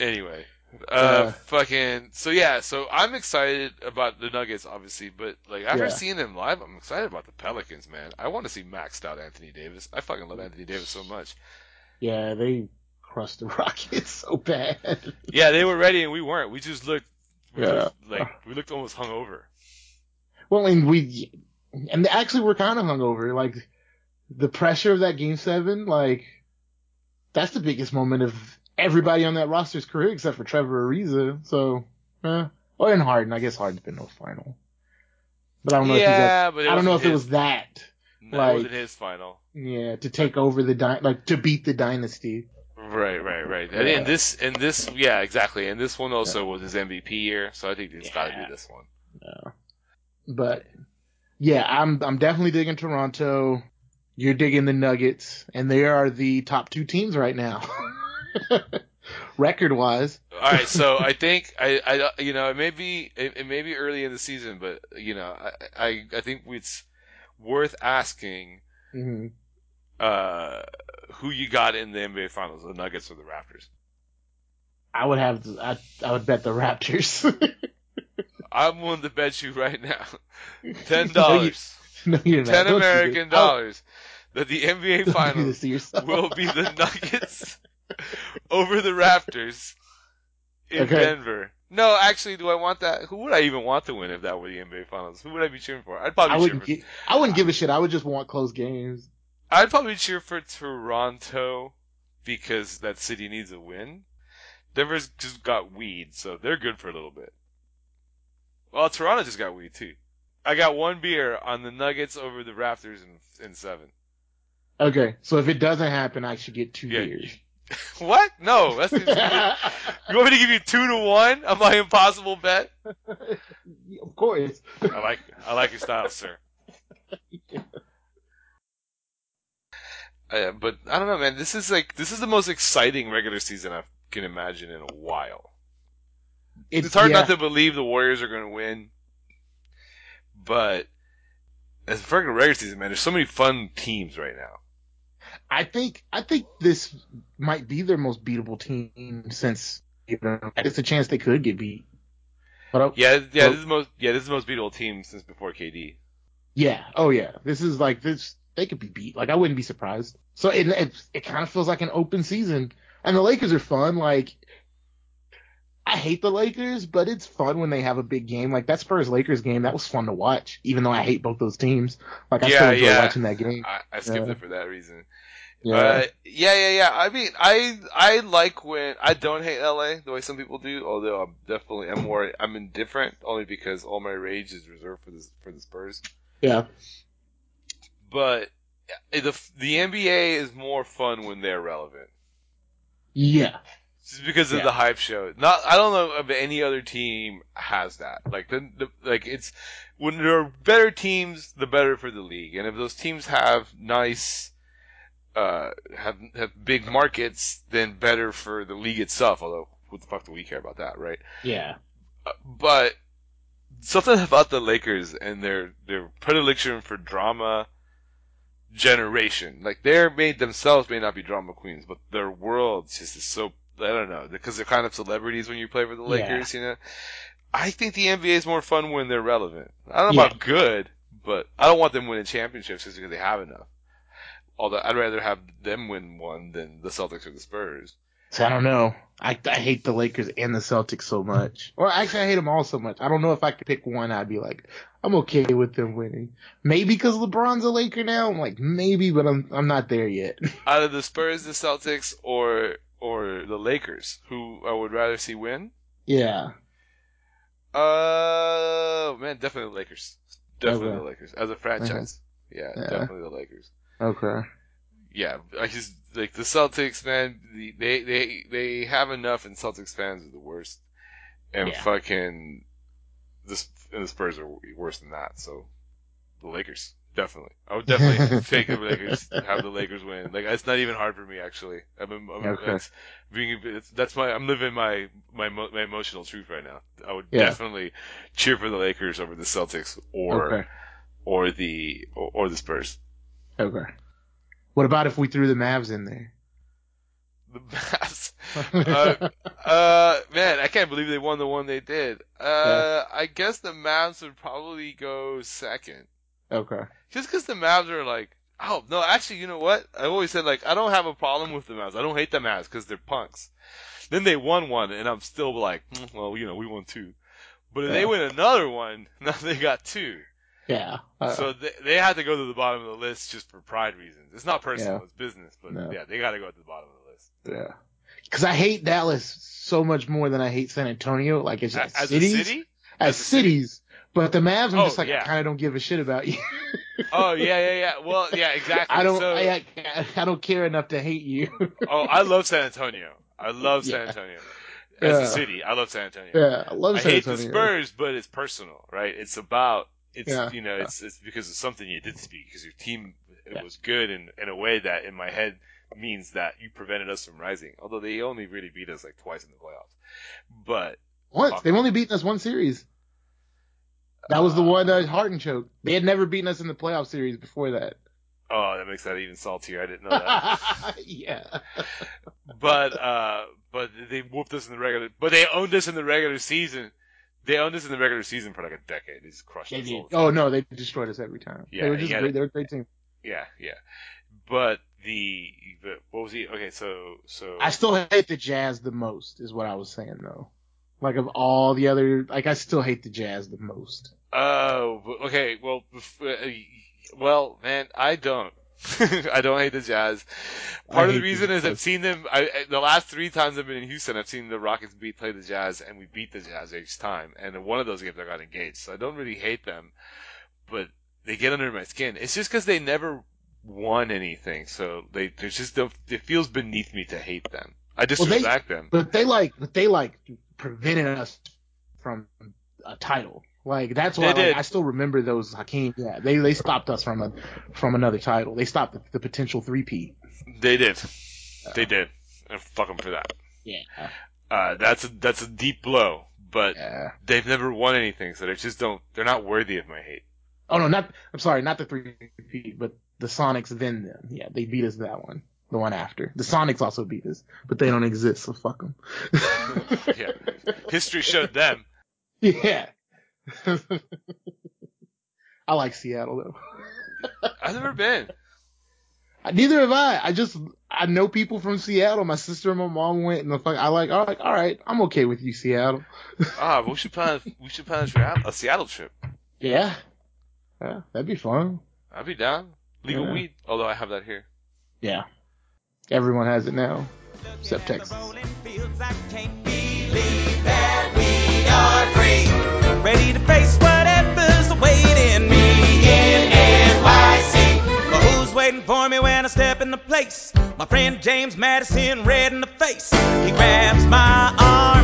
Anyway, uh, Uh. fucking. So yeah, so I'm excited about the Nuggets, obviously, but like after Yeah. seeing them live, I'm excited about the Pelicans, man. I want to see maxed out Anthony Davis. I fucking love Anthony Davis so much. Yeah, they crushed the Rockets so bad. Yeah, they were ready and we weren't. We just looked, we Yeah. looked like we looked almost hungover. Well, and we, and actually we're kind of hungover. Like the pressure of that game seven, like that's the biggest moment of everybody on that roster's career except for Trevor Ariza. So, uh, oh, and Harden. I guess Harden's been no final. But I don't know if he's yeah, at, but I don't know if wasn't it was that. No, like- it wasn't his final. Yeah, to take over the dy- like to beat the dynasty. Right, right, right. And Yeah. in this, and this, yeah, exactly. And this one also was his MVP year, so I think it's got to Yeah. be this one. But yeah, I'm I'm definitely digging Toronto. You're digging the Nuggets, and they are the top two teams right now, record wise. All right, so I think I, I, you know, it may be, it, it may be early in the season, but you know, I, I, I think it's worth asking hmm uh, who you got in the NBA Finals, the Nuggets or the Raptors. I would have I I would bet the Raptors. I'm willing to bet you right now, ten No, dollars, no, you're ten do American. Oh, dollars, that the NBA don't Finals will be the Nuggets over the Raptors in Okay. Denver. No, actually, do I want that? Who would I even want to win if that were the NBA Finals? Who would I be cheering for? I'd probably I wouldn't, for. gi- I wouldn't give a shit. I would just want close games. I'd probably cheer for Toronto because that city needs a win. Denver's just got weed, so they're good for a little bit. Well, Toronto just got weed too. I got one beer on the Nuggets over the Raptors in, in seven. Okay, so if it doesn't happen, I should get two Yeah, beers. What? No, that's you want me to give you two to one on my impossible bet? of course. I like I like your style, sir. Uh, but I don't know, man. This is like this is the most exciting regular season I can imagine in a while. It's, hard yeah. not to believe the Warriors are going to win, but as regular regular season, man, there's so many fun teams right now. I think I think this might be their most beatable team since you know it's a chance they could get beat. But I- Yeah, yeah, Well- this is the most yeah this is the most beatable team since before KD. yeah, oh yeah, this is like this. They could be beat. Like I wouldn't be surprised. So it it, it kind of feels like an open season, and the Lakers are fun. Like I hate the Lakers, but it's fun when they have a big game. Like that Spurs Lakers game, that was fun to watch. Even though I hate both those teams, like I Yeah, still enjoy yeah. watching that game. I, I skipped it for that reason. Yeah, Uh, yeah, yeah, yeah. I mean, I I like when I don't hate LA the way some people do. Although I'm definitely I'm more I'm indifferent only because all my rage is reserved for the for the Spurs. yeah, But the the NBA is more fun when they're relevant. yeah. Just because of Yeah. the hype show. Not, I don't know if any other team has that. Like the, the like it's when there are better teams, the better for the league. And if those teams have nice, uh, have have big markets, then better for the league itself. Although, what the fuck do we care about that, right? Yeah. Uh, but something about the Lakers and their their predilection for drama generation. Like they're made themselves may not be drama queens, but their world just is so I don't know because they're kind of celebrities when you play for the Yeah. Lakers. You know, I think the NBA is more fun when they're relevant. I don't know Yeah. about good, but I don't want them winning championships just because they have enough. Although I'd rather have them win one than the Celtics or the Spurs. So I don't know. I, I hate the Lakers and the Celtics so much. Or actually, I hate them all so much. I don't know if I could pick one. I'd be like, I'm okay with them winning. Maybe because LeBron's a Laker now. I'm like, maybe, but I'm I'm not there yet. Either the Spurs, the Celtics, or or the Lakers, who I would rather see win. yeah. Uh, man, definitely the Lakers. Definitely Okay. the Lakers as a franchise. Yeah, Yeah. definitely the Lakers. Okay. Yeah, I just like the Celtics, man. They they they have enough, and Celtics fans are the worst. And Yeah. fucking the and the Spurs are worse than that. So the Lakers, definitely. I would definitely take the Lakers. Have the Lakers win. Like it's not even hard for me actually. I'm, I'm Okay. it's being it's, that's my I'm living my my my emotional truth right now. I would Yeah. definitely cheer for the Lakers over the Celtics or Okay. or the or, or the Spurs. Okay. What about if we threw the Mavs in there? The Mavs. Uh, uh, man, I can't believe they won the one they did. Uh, I guess the Mavs would probably go second. okay. Just because the Mavs are like, oh, no, actually, you know what? I always said, like, I don't have a problem with the Mavs. I don't hate the Mavs because they're punks. Then they won one, and I'm still like, mm, well, you know, we won two. But if they win another one, now they got two. Yeah. Uh, so they, they had to go to the bottom of the list just for pride reasons. It's not personal, Yeah. it's business. But No. yeah, they got to go to the bottom of the list. yeah. Because I hate Dallas so much more than I hate San Antonio. Like it's A- just As cities, a city? as, as a city? cities. But the Mavs, I'm Oh, just like, yeah. I kind of don't give a shit about you. Oh yeah, yeah, yeah. Well, yeah, exactly. I don't. So, I, I, I don't care enough to hate you. oh, I love San Antonio. I love San Yeah. Antonio. As a city, I love San Antonio. yeah, I love San Antonio. I hate the Spurs, but it's personal, right? It's about it's Yeah. you know it's it's because of something you did to me because your team it Yeah. was good in in a way that in my head means that you prevented us from rising. Although they only really beat us like twice in the playoffs, but Once they've only beaten us one series. That was the one uh, Harden choked. They had never beaten us in the playoff series before that. oh, that makes that even saltier. I didn't know that. yeah. but uh, but they whooped us in the regular. But they owned us in the regular season. They owned us in the regular season for like a decade. They just crushed us. Oh no, they destroyed us every time. Yeah, they were just great. They were a great team. Yeah, yeah. But the, the what was he? Okay, so so I still hate the Jazz the most, is what I was saying though. Like of all the other, like I still hate the Jazz the most. Oh, okay. Well, uh, well, man, I don't. I don't hate the Jazz. Part I of the reason is I've seen them. I, I- the last three times I've been in Houston, I've seen the Rockets beat play the Jazz, and we beat the Jazz each time. And in one of those games, I got engaged. So I don't really hate them, but they get under my skin. It's just because they never won anything, so they there's just it feels beneath me to hate them. I Well, they- disrespect them. But they like, but they like prevented us from a title. Like that's why like. I still remember those Hakeem. Yeah, they they stopped us from a from another title. They stopped the, the potential three-peat. They did. They did. And fuck them for that. Yeah. Uh, that's a, that's a deep blow, but Yeah. they've never won anything, so they just don't. They're not worthy of my hate. Oh no, not. I'm sorry, not the three P, but the Sonics. Then them. Yeah, they beat us that one. The one after. The Sonics also beat us, but they don't exist, so fuck them. yeah, history showed them. Yeah. I like Seattle though. I've never been. Neither have I. I just I know people from Seattle. My sister and my mom went, and the fuck, I like. I like. All right, I'm okay with you, Seattle. Ah, we should plan. We should plan a, Seattle- a Seattle trip. Yeah. Yeah, that'd be fun. I'd be down. Legal Yeah. weed, although I have that here. Yeah. Everyone has it now. Except Looking at Texas. Ready to face whatever's awaiting me in NYC. But who's waiting for me when I step in the place. My friend James Madison, red in the face. He grabs my arm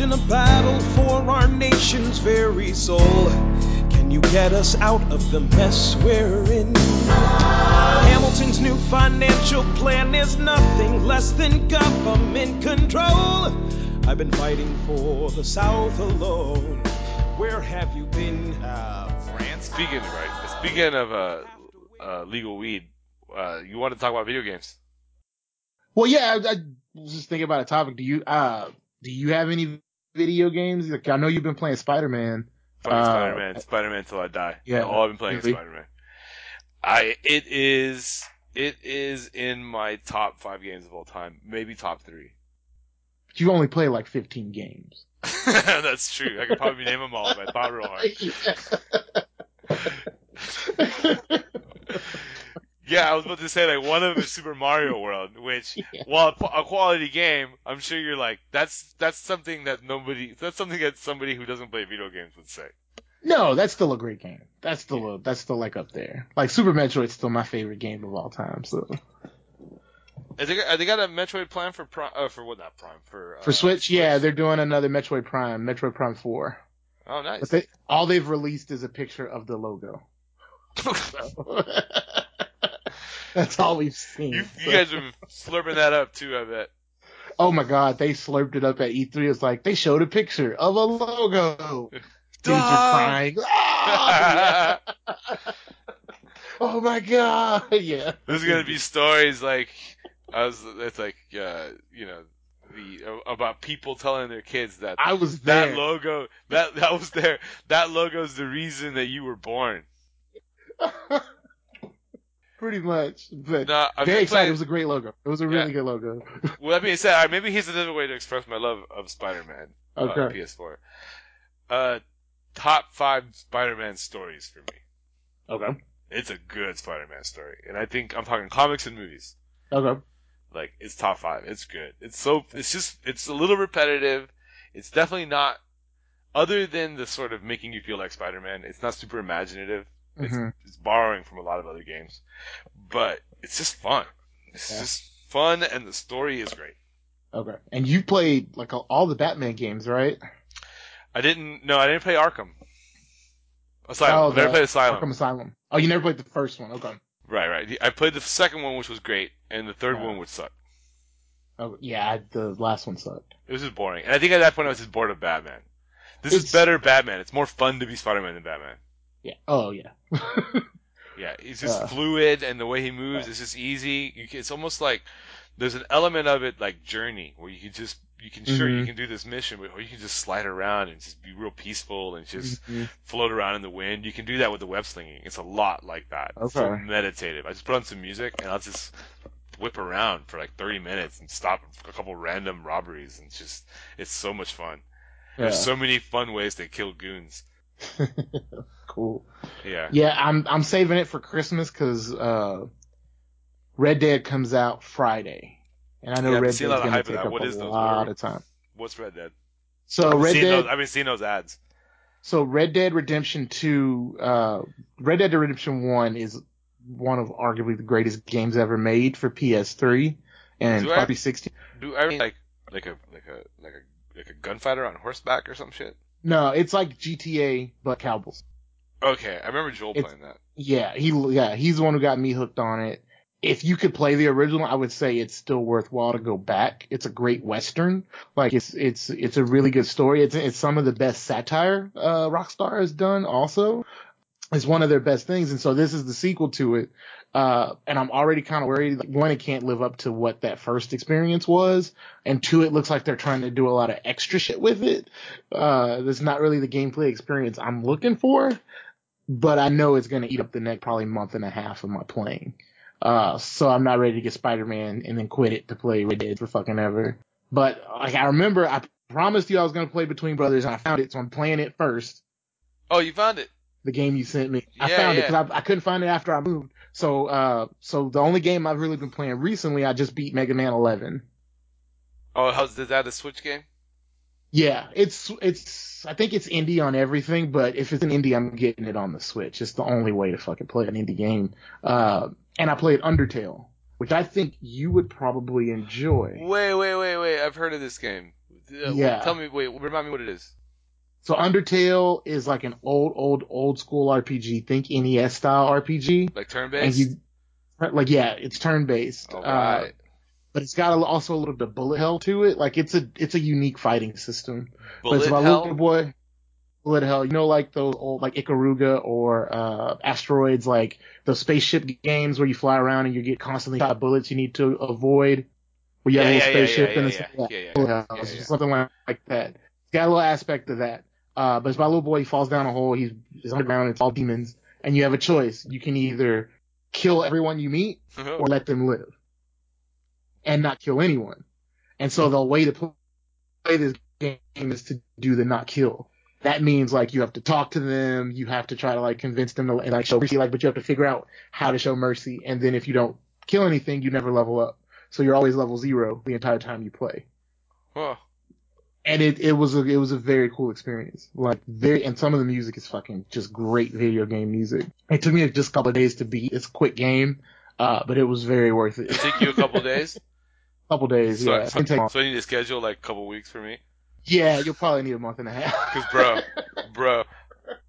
in a battle for our nation's very soul. Can you get us out of the mess we're in? Hamilton's new financial plan is nothing less than government control. I've been fighting for the South alone. Where have you been? Uh, France? Speaking right, speaking of uh, uh, legal weed, uh, you want to talk about video games? Well, yeah, I, I was just thinking about a topic. Do you uh do you have any video games? Like, I know you've been playing Spider Man. Fucking Uh, Spider Man, Spider Man till I die. yeah, all I've been playing really. Spider Man. I it is it is in my top five games of all time, maybe top three. But you only play like 15 games. That's true. I could probably name them all if I thought real hard. Yeah, I was about to say like one of them is Super Mario World, which Yeah. while a a quality game, I'm sure you're like that's that's something that nobody that's something that somebody who doesn't play video games would say. no, that's still a great game. That's still a, that's still like up there. Like Super Metroid's still my favorite game of all time. So Have they, got- they got a Metroid plan for Prime? Uh, for what? Not Prime for uh, for Switch, yeah, they're doing another Metroid Prime, Metroid Prime 4. Oh, nice. But they, all they've released is a picture of the logo. That's all we've seen. you, you guys are slurping that up too. I bet. Oh my god, they slurped it up at E3. It's like they showed a picture of a logo. Dudes are crying. Oh my god, yeah. There's gonna be stories like I was. It's like uh, you know the about people telling their kids that I was that logo that that was there. That logo is the reason that you were born. Pretty much, but I'm very excited. playing- It was a great logo. It was a really good logo. Well, that being said, uh, maybe here's another way to express my love of Spider-Man. Uh, PS4. Uh, top five Spider-Man stories for me. Okay. It's a good Spider-Man story, and I think I'm talking comics and movies. Okay. Like it's top five. It's good. It's so. It's just. It's a little repetitive. It's definitely not. Other than the sort of making you feel like Spider-Man, it's not super imaginative. It's, Mhm. it's borrowing from a lot of other games, but it's just fun. It's Yeah. just fun, and the story is great. Okay. And you played like all the Batman games, right? I didn't. No, I didn't play Arkham. Asylum. I never played Asylum. Arkham Asylum. Oh, you never played the first one. Okay. Right, right. I played the second one, which was great, and the third Yeah. one would suck. Oh, yeah, the last one sucked. It was just boring. And I think at that point I was just bored of Batman. This is better Batman. It's more fun to be Spider-Man than Batman. Yeah. Oh, yeah. Yeah, he's just Yeah. fluid, and the way he moves is just easy. You can, it's almost like there's an element of it like Journey, where you can just you can sure you Mhm. can do this mission, but- or you can just slide around and just be real peaceful and just Mhm. float around in the wind. You can do that with the web slinging. It's a lot like that. It's so meditative. I just put on some music and I'll just whip around for like 30 minutes and stop a couple random robberies and it's just it's so much fun. There's so many fun ways to kill goons. cool. Yeah. Yeah, I'm I'm saving it for Christmas because uh, Red Dead comes out Friday, and I know Yeah, Red Dead's a lot of gonna take up What a lot of time. What's Red Dead? So I've, Red Dead, those, I've been seeing those ads. so Red Dead Redemption Two, uh, Red Dead Redemption One is one of arguably the greatest games ever made for PS3 and Do I- 16. Do I like like a like a like a like a gunfighter on horseback or some shit? No, it's like GTA but cowboys. Okay, I remember Joel It's- playing that. Yeah, he yeah he's the one who got me hooked on it. If you could play the original, I would say it's still worthwhile to go back. It's a great western. Like it's it's it's a really good story. It's it's some of the best satire uh, Rockstar has done. Also, it's one of their best things. And so this is the sequel to it. Uh, and I'm already kind of worried. Like, one, it can't live up to what that first experience was, and two, it looks like they're trying to do a lot of extra shit with it. Uh, that's not really the gameplay experience I'm looking for but I know it's going to eat up the next probably month and a half of my playing. Uh, so I'm not ready to get Spider-Man and then quit it to play Red Dead for fucking ever. But like I remember, I promised you I was going to play Between Brothers and I found it, so I'm playing it first. Oh, you found it. The game you sent me, I Yeah, found it because I, I couldn't find it after I moved. So, uh, so the only game I've really been playing recently, I just beat Mega Man 11. Oh, how's is that a Switch game? Yeah, it's it's. I think it's indie on everything, but if it's an indie, I'm getting it on the Switch. It's the only way to fucking play an indie game. Uh, and I played Undertale, which I think you would probably enjoy. Wait, wait, wait, wait. I've heard of this game. Uh, Yeah. Tell me, wait, remind me what it is. So Undertale is like an old, old, old school RPG. Think NES style RPG, Like turn based. like yeah, it's turn based. All Uh, right. But it's got a, also a little bit of bullet hell to it. Like it's a it's a unique fighting system. but it's Bullet about hell? little boy. Bullet hell, you know, like those old like Ikaruga or uh asteroids, like those spaceship games where you fly around and you get constantly shot bullets you need to avoid. Where you have a yeah, little yeah, spaceship yeah, and yeah, it's yeah, yeah, yeah, yeah, yeah, yeah. something like, like that. It's got a little aspect of that. Uh, but it's about a little boy. He falls down a hole. He's, he's underground. It's all demons, and you have a choice. You can either kill everyone you meet or let them live and not kill anyone. And so the way to play this game is to do the not kill. That means like you have to talk to them, you have to try to like convince them to like show mercy, like, but you have to figure out how to show mercy. And then if you don't kill anything, you never level up. So you're always level zero the entire time you play. Huh. And it, it was a, it was a very cool experience. Like very, and some of the music is fucking just great video game music. It took me just a couple of days to beat. It's a quick game. Uh, but it was very worth it. It take you a couple days? couple days, so, yeah. so, so I need to schedule like a couple weeks for me? yeah, you'll probably need a month and a half. Because, bro, bro,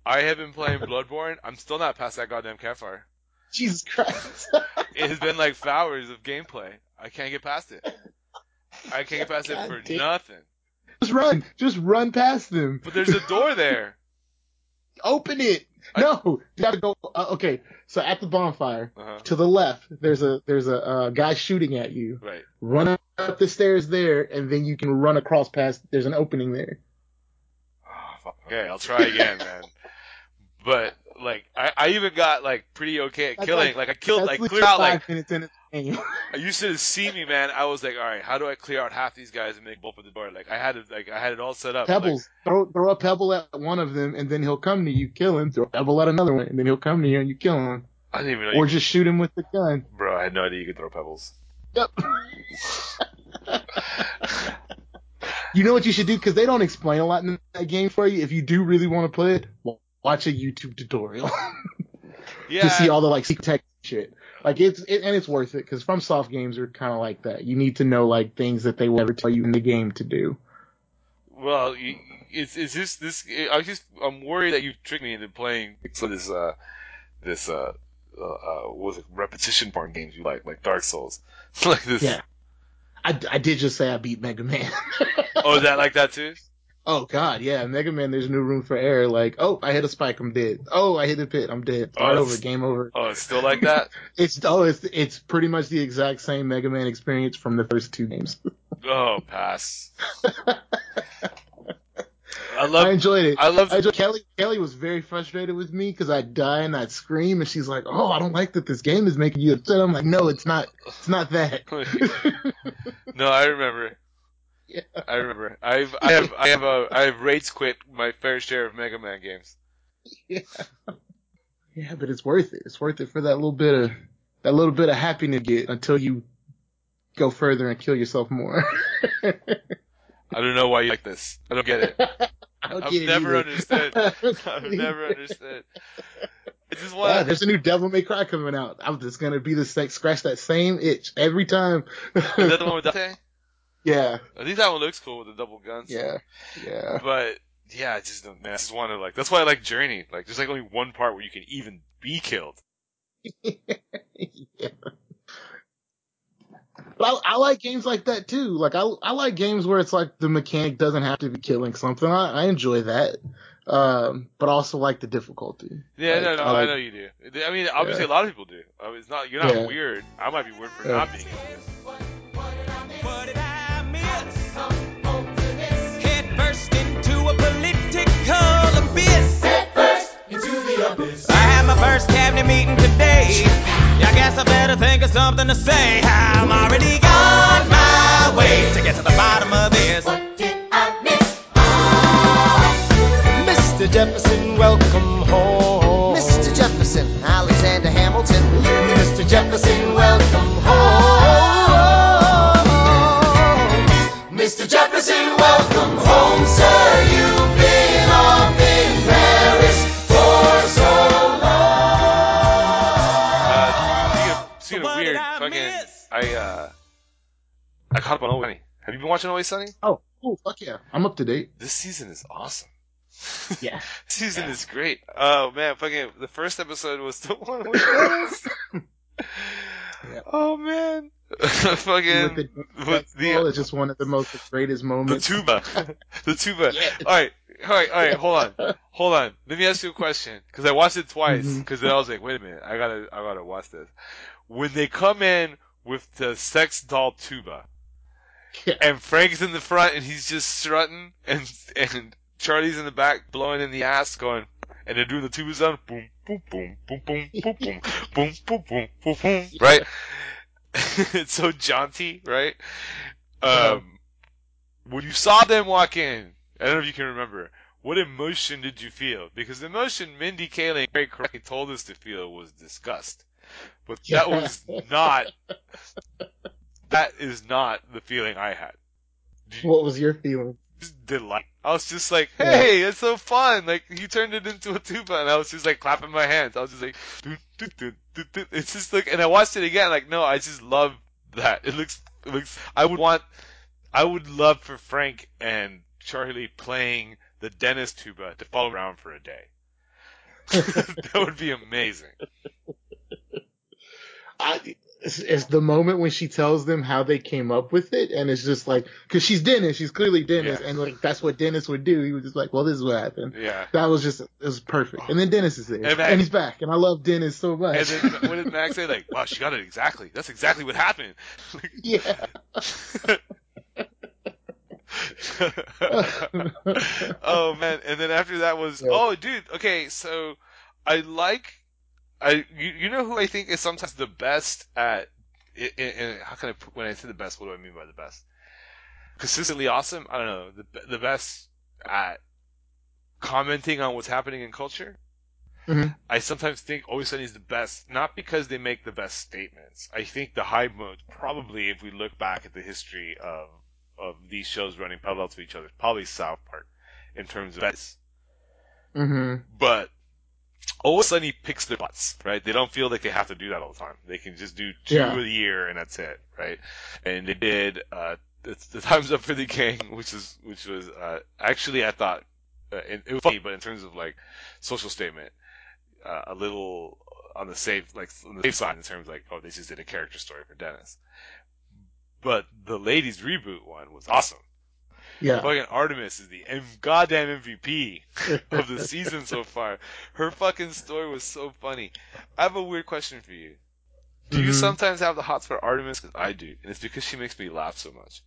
I have been playing Bloodborne. I'm still not past that goddamn campfire. Jesus Christ. It has been like hours of gameplay. I can't get past it. I can't get past it for damn. nothing. just run. Just run past them. But there's a door there. Open it. I- No, you gotta go. Uh, okay, so at the bonfire, Uh-huh. to the left, there's a there's a uh, guy shooting at you. Right. Run up the stairs there, and then you can run across past. There's an opening there. Oh, fuck. Okay, I'll try again, man. But like, I, I even got like pretty okay at That's killing. like- Like, I killed, like cleared out like minutes in. you should have seen me, man. I was like, all right, how do I clear out half these guys and make both of the door? Like I had it, like I had it all set up. Like, Pebbles. throw throw a pebble at one of them, and then he'll come to you, kill him. Throw a pebble at another one, and then he'll come to you and you kill him. I didn't even know. Or just shoot him with the gun. bro, I had no idea you could throw pebbles. Yep. you know what you should do? Because they don't explain a lot in that game for you. If you do really want to play it, watch a YouTube tutorial Yeah. to see all the like secret tech shit. Like it's it, and it's worth it because FromSoft games are kind of like that. You need to know like things that they will never tell you in the game to do. Well, it's it's just this. I just I'm worried that you tricked me into playing of this uh this uh uh, uh what was it repetition porn games you like like Dark Souls like this. Yeah. I, I did just say I beat Mega Man. Oh, is that like that too? Oh God, yeah, Mega Man. There's no room for error. Like, oh, I hit a spike, I'm dead. Oh, I hit a pit, I'm dead. Start Oh, over, game over. Oh, it's still like that. It's oh, it's it's pretty much the exact same Mega Man experience from the first two games. Oh, pass. I I enjoyed it. I love. I enjoyed, Kelly Kelly was very frustrated with me because I'd die and I'd scream, and she's like, "Oh, I don't like that this game is making you upset." I'm like, "No, it's not. It's not that." no, I remember. Yeah. I remember. I've I have I have a I have rates quit my fair share of Mega Man games. yeah. yeah, but it's worth it. It's worth it for that little bit of that little bit of happiness you get until you go further and kill yourself more. I don't know why you like this. I don't get it. I don't I've get never either. understood. I've never understood. I just Yeah, there's a new Devil May Cry coming out. I'm just gonna be the same, scratch that same itch every time. Is that the one with Dante? Yeah, I think that one looks cool with the double guns. yeah, yeah. But yeah, I just don't. Man, I just want to like. That's why I like Journey. Like, there's like only one part where you can even be killed. yeah. But I, I like games like that too. Like I, I like games where it's like the mechanic doesn't have to be killing something. I, I enjoy that. Um, but also like the difficulty. Yeah, Like, no, no, I I, know you do. I mean, obviously, Yeah. a lot of people do. I mean, it's not. You're not Yeah. weird. I might be weird for Yeah. not being. into something to say. I'm already on my way to get to the bottom of this. What did I miss? Ah. Oh. Mr. Jefferson, welcome home. Mr. Jefferson, Alexander Hamilton. Mr. Jefferson, welcome home. Mr. Mr. Jefferson, welcome home, sir. You've been off in Paris for so long. Uh, speaking of, speaking of weird, I fucking, miss? I uh, I caught up on Always Sunny. Have you been watching Always Sunny? Oh, oh, fuck yeah. I'm up to date. This season is awesome. Yeah. This season is great. Oh man, fucking the first episode was the one with Dennis. Yeah. Oh man, fucking With the, with the- the, it's just one of the most greatest moments. the tuba, the tuba. Yeah. All right, all right, all right. Hold on, hold on. Let me ask you a question because I watched it twice Mhm. because then I was like, wait a minute, I gotta, I gotta watch this. When they come in with the sex doll tuba, Yeah. and Frank's in the front and he's just strutting, and and Charlie's in the back blowing in the ass, going, and they're doing the tuba sound, boom, boom, boom, boom, boom, boom, boom, boom, boom, boom, boom, boom, right? it's so jaunty, right? Um, when you saw them walk in, I don't know if you can remember. What emotion did you feel? Because the emotion Mindy Kaling very correctly told us to feel was disgust. But that was not, that is not the feeling I had. What was your feeling? Delight. I was just like, Yeah. hey, it's so fun. Like, you turned it into a tuba and I was just like clapping my hands. I was just like, doo, it's just like, and I watched it again, like, no, I just love that. It looks, it looks, I would want, I would love for Frank and Charlie playing the dentist tuba to follow around for a day. that would be amazing. I, it's, it's the moment when she tells them how they came up with it, and it's just like, cause she's Dennis, she's clearly Dennis, Yeah. and like that's what Dennis would do. He was just like, well, this is what happened. Yeah. That was just, it was perfect. And then Dennis is there, And and, he's back, and I love Dennis so much. And then what did Max say? Like, wow, she got it exactly. That's exactly what happened. yeah. oh man, and then after that was Yeah. oh dude, okay, so I like I you, you know who I think is sometimes the best at i- i- i- how can I put, when I say the best, what do I mean by the best? Consistently awesome. I don't know the the best at commenting on what's happening in culture. Mhm. I sometimes think Always Sunny is the best, not because they make the best statements. I think the high mode, probably if we look back at the history of of these shows running parallel to each other, probably South Park in terms of best. hmm But Always he picks their butts, right? They don't feel like they have to do that all the time. They can just do two Yeah. a year and that's it, right? And they did uh, the, the Times Up for the Gang, which is which was uh, actually I thought uh, it, it was funny, but in terms of like social statement, uh, a little on the safe like on the safe side in terms of like oh they just did a character story for Dennis. But the ladies reboot one was awesome. Yeah. Fucking Artemis is the M- goddamn MVP of the season so far. Her fucking story was so funny. I have a weird question for you. Do you Mhm. sometimes have the hots for Artemis? Because I do, and it's because she makes me laugh so much.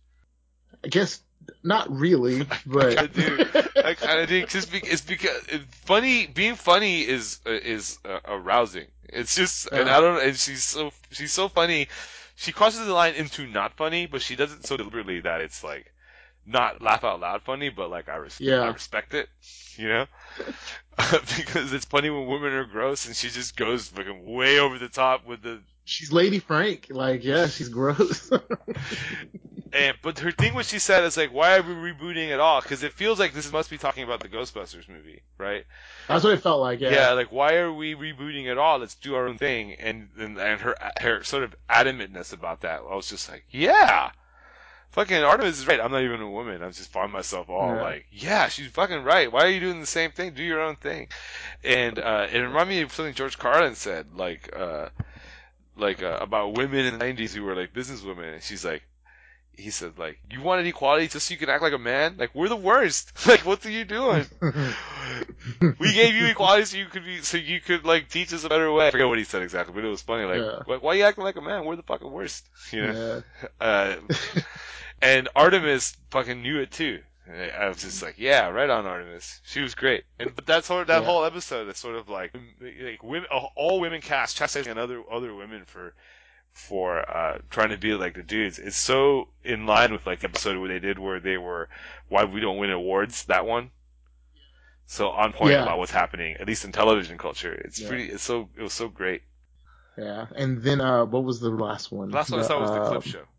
I guess not really, I but do. I kind of do. Just be, it's because it, funny. Being funny is uh, is uh, arousing. It's just, and I don't. And she's so she's so funny. She crosses the line into not funny, but she does it so deliberately that it's like not laugh out loud funny, but like I, res- Yeah. I respect it. You know, because it's funny when women are gross, and she just goes fucking way over the top with the she's Lady Frank. Like, yeah, she's gross. And but her thing, what she said is like, why are we rebooting at all? Because it feels like this must be talking about the Ghostbusters movie, right? That's what it felt like. Yeah. Yeah, like why are we rebooting at all? Let's do our own thing. And and, and her her sort of adamantness about that, I was just like, yeah, fucking Artemis is right. I'm not even a woman. I'm just find myself all Yeah. like, yeah, she's fucking right. Why are you doing the same thing? Do your own thing. And uh, it reminded me of something George Carlin said, like uh, like uh, about women in the '90s who were like businesswomen, and she's like. He said, like, you wanted equality just so you can act like a man? Like, we're the worst. like, what are you doing? we gave you equality so you could be, so you could like teach us a better way. I forget what he said exactly, but it was funny. Like, Yeah. why, why are you acting like a man? We're the fucking worst, you know. yeah. Uh, and Artemis fucking knew it too. I was just like, yeah, right on Artemis. She was great. And but that's sort of that Yeah. whole episode. That's sort of like like women, all women cast chastising and other other women for for uh trying to be like the dudes. It's so in line with like the episode where they did where they were why we don't win awards. That one. So on point Yeah. about what's happening, at least in television culture. It's Yeah. pretty. It's so it was so great. Yeah. And then uh what was the last one? The last one I saw was the uh, clip show.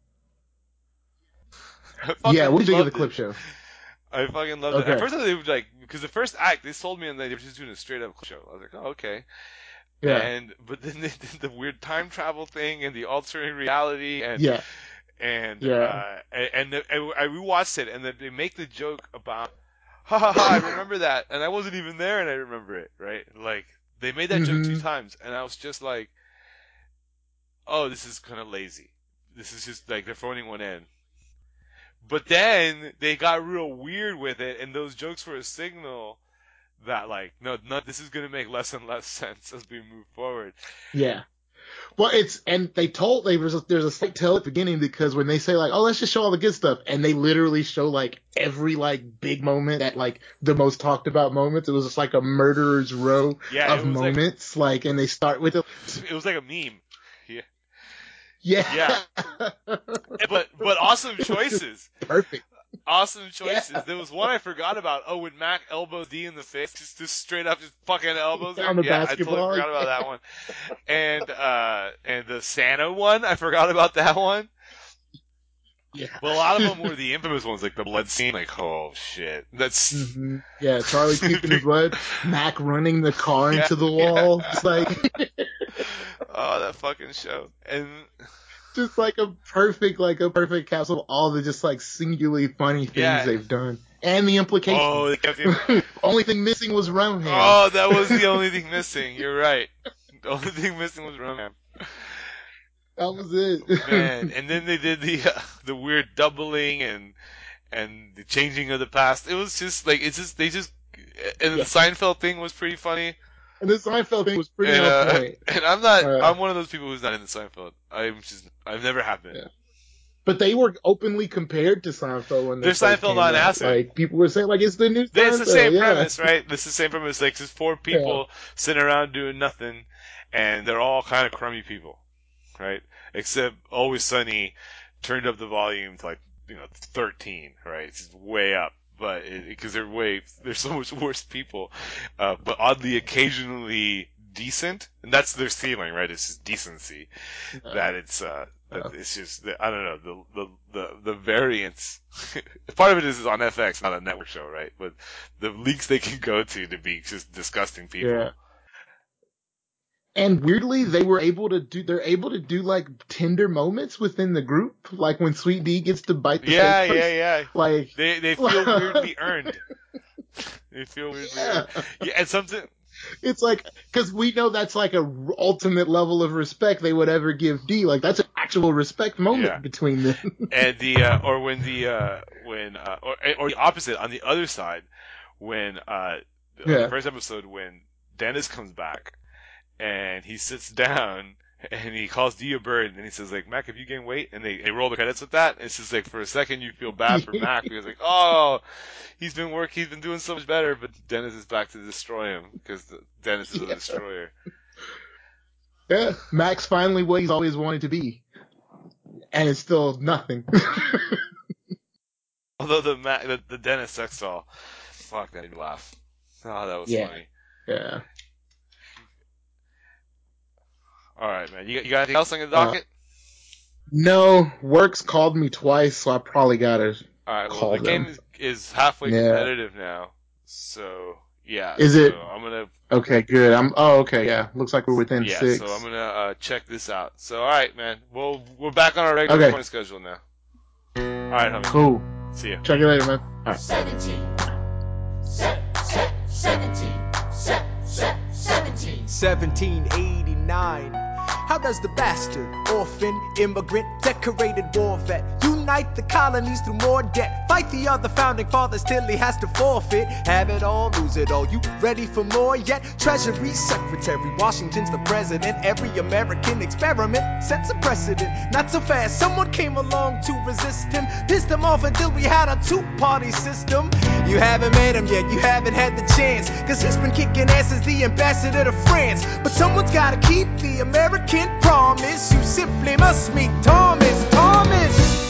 Yeah, what do you think of the clip it. show? I fucking loved it. At first, they were like because the first act they sold me and they were just doing a straight up show. I was like, oh okay. Yeah. And but then they did the weird time travel thing and the altering reality and Yeah. and Yeah. uh, and, and, the, and I rewatched it and then they make the joke about ha ha ha I remember that and I wasn't even there and I remember it right like they made that joke two Mhm. times and I was just like oh this is kind of lazy this is just like they're phoning one in but then they got real weird with it and those jokes were a signal that like no no this is gonna make less and less sense as we move forward Yeah. Well, it's and they told they was there's a slight tell at the beginning because when they say like, oh, let's just show all the good stuff, and they literally show like every like big moment at like the most talked about moments. It was just like a murderer's row yeah of it was like moments, like, and they start with the it was like a meme yeah yeah, Yeah. but but awesome choices perfect. Awesome choices. Yeah. There was one I forgot about. Oh, when Mac elbows D in the face, just, just straight up, just fucking elbows her. On the yeah, I basketball. totally forgot about that one. And uh, and the Santa one, I forgot about that one. Yeah. But a lot of them were the infamous ones, like the blood scene. Like, oh shit, that's hmm Yeah, Charlie keeping his blood, Mac running the car Yeah, into the yeah. wall, just like oh that fucking show. And just like a perfect, like a perfect capsule of all the just like singularly funny things Yeah. they've done and the implications. oh, they kept him. Only thing missing was Rohan. Oh, that was the only thing missing. You're right. The only thing missing was Roman. That was it. man. And then they did the uh, the weird doubling and and the changing of the past. It was just like it's just they just and the Seinfeld thing was pretty funny. And the Seinfeld thing was pretty And, uh, point. and I'm not. Uh, I'm one of those people who's not into Seinfeld. I'm just. I've never have been. Yeah. But they were openly compared to Seinfeld when they Seinfeld on acid. Like people were saying, like it's the new. It's the same yeah. premise, right? This is the same premise. Like, it's four people sitting around doing nothing, and they're all kind of crummy people, right? Except Always Sunny turned up the volume to like you know 13, right? It's way up, but because they're way they're so much worse people, uh, but oddly occasionally decent, and that's their ceiling, right? It's just decency. that it's uh, that Uh. it's just I don't know the the the, the variance. Part of it is on FX, not a network show, right? But the leaks they can go to to be just disgusting people. Yeah. And weirdly, they were able to do. They're able to do like tender moments within the group, like when Sweet D gets to bite the Yeah, yeah, yeah. Like They they feel weirdly earned. They feel weirdly yeah. earned. Yeah, and something. it's like because we know that's like a r- ultimate level of respect they would ever give D. Like that's an actual respect moment Yeah. between them. and the uh, or when the uh, when uh, or or the opposite on the other side when uh, Yeah. the first episode when Dennis comes back and he sits down and he calls D a bird and he says like Mac have you gained weight and they, they roll the credits with that it's just like for a second you feel bad for Mac because like oh he's been working, he's been doing so much better but Dennis is back to destroy him because Dennis is a destroyer yeah, Mac's finally what he's always wanted to be, and it's still nothing. although the Mac the, the Dennis sex doll fuck that made me laugh oh that was Yeah. funny. yeah. All right, man. You got, you got anything else on your Uh, docket? No, Works called me twice, so I probably gotta. All right. Well, call the game them. is, is halfway Yeah. competitive now, so yeah. Is so it- I'm gonna Okay, good. I'm. Oh, okay. Yeah, looks like we're within yeah. six. So I'm gonna uh, check this out. So all right, man. Well, we're back on our regular Okay. recording schedule now. All right, homie. Cool. See ya. Check it later, man. All right. 17. Se- se- 17. Se- se- 17. 1789. How does the bastard, orphan, immigrant, decorated war vet unite the colonies through more debt? Fight the other founding fathers till he has to forfeit. Have it all, lose it all. You ready for more yet? Treasury Secretary, Washington's the president. Every American experiment sets a precedent. Not so fast, someone came along to resist him. Pissed him off until we had a two party system. You haven't met him yet, you haven't had the chance. Cause he's been kicking ass as the ambassador to France. But someone's gotta keep the American promise. You simply must meet Thomas. Thomas!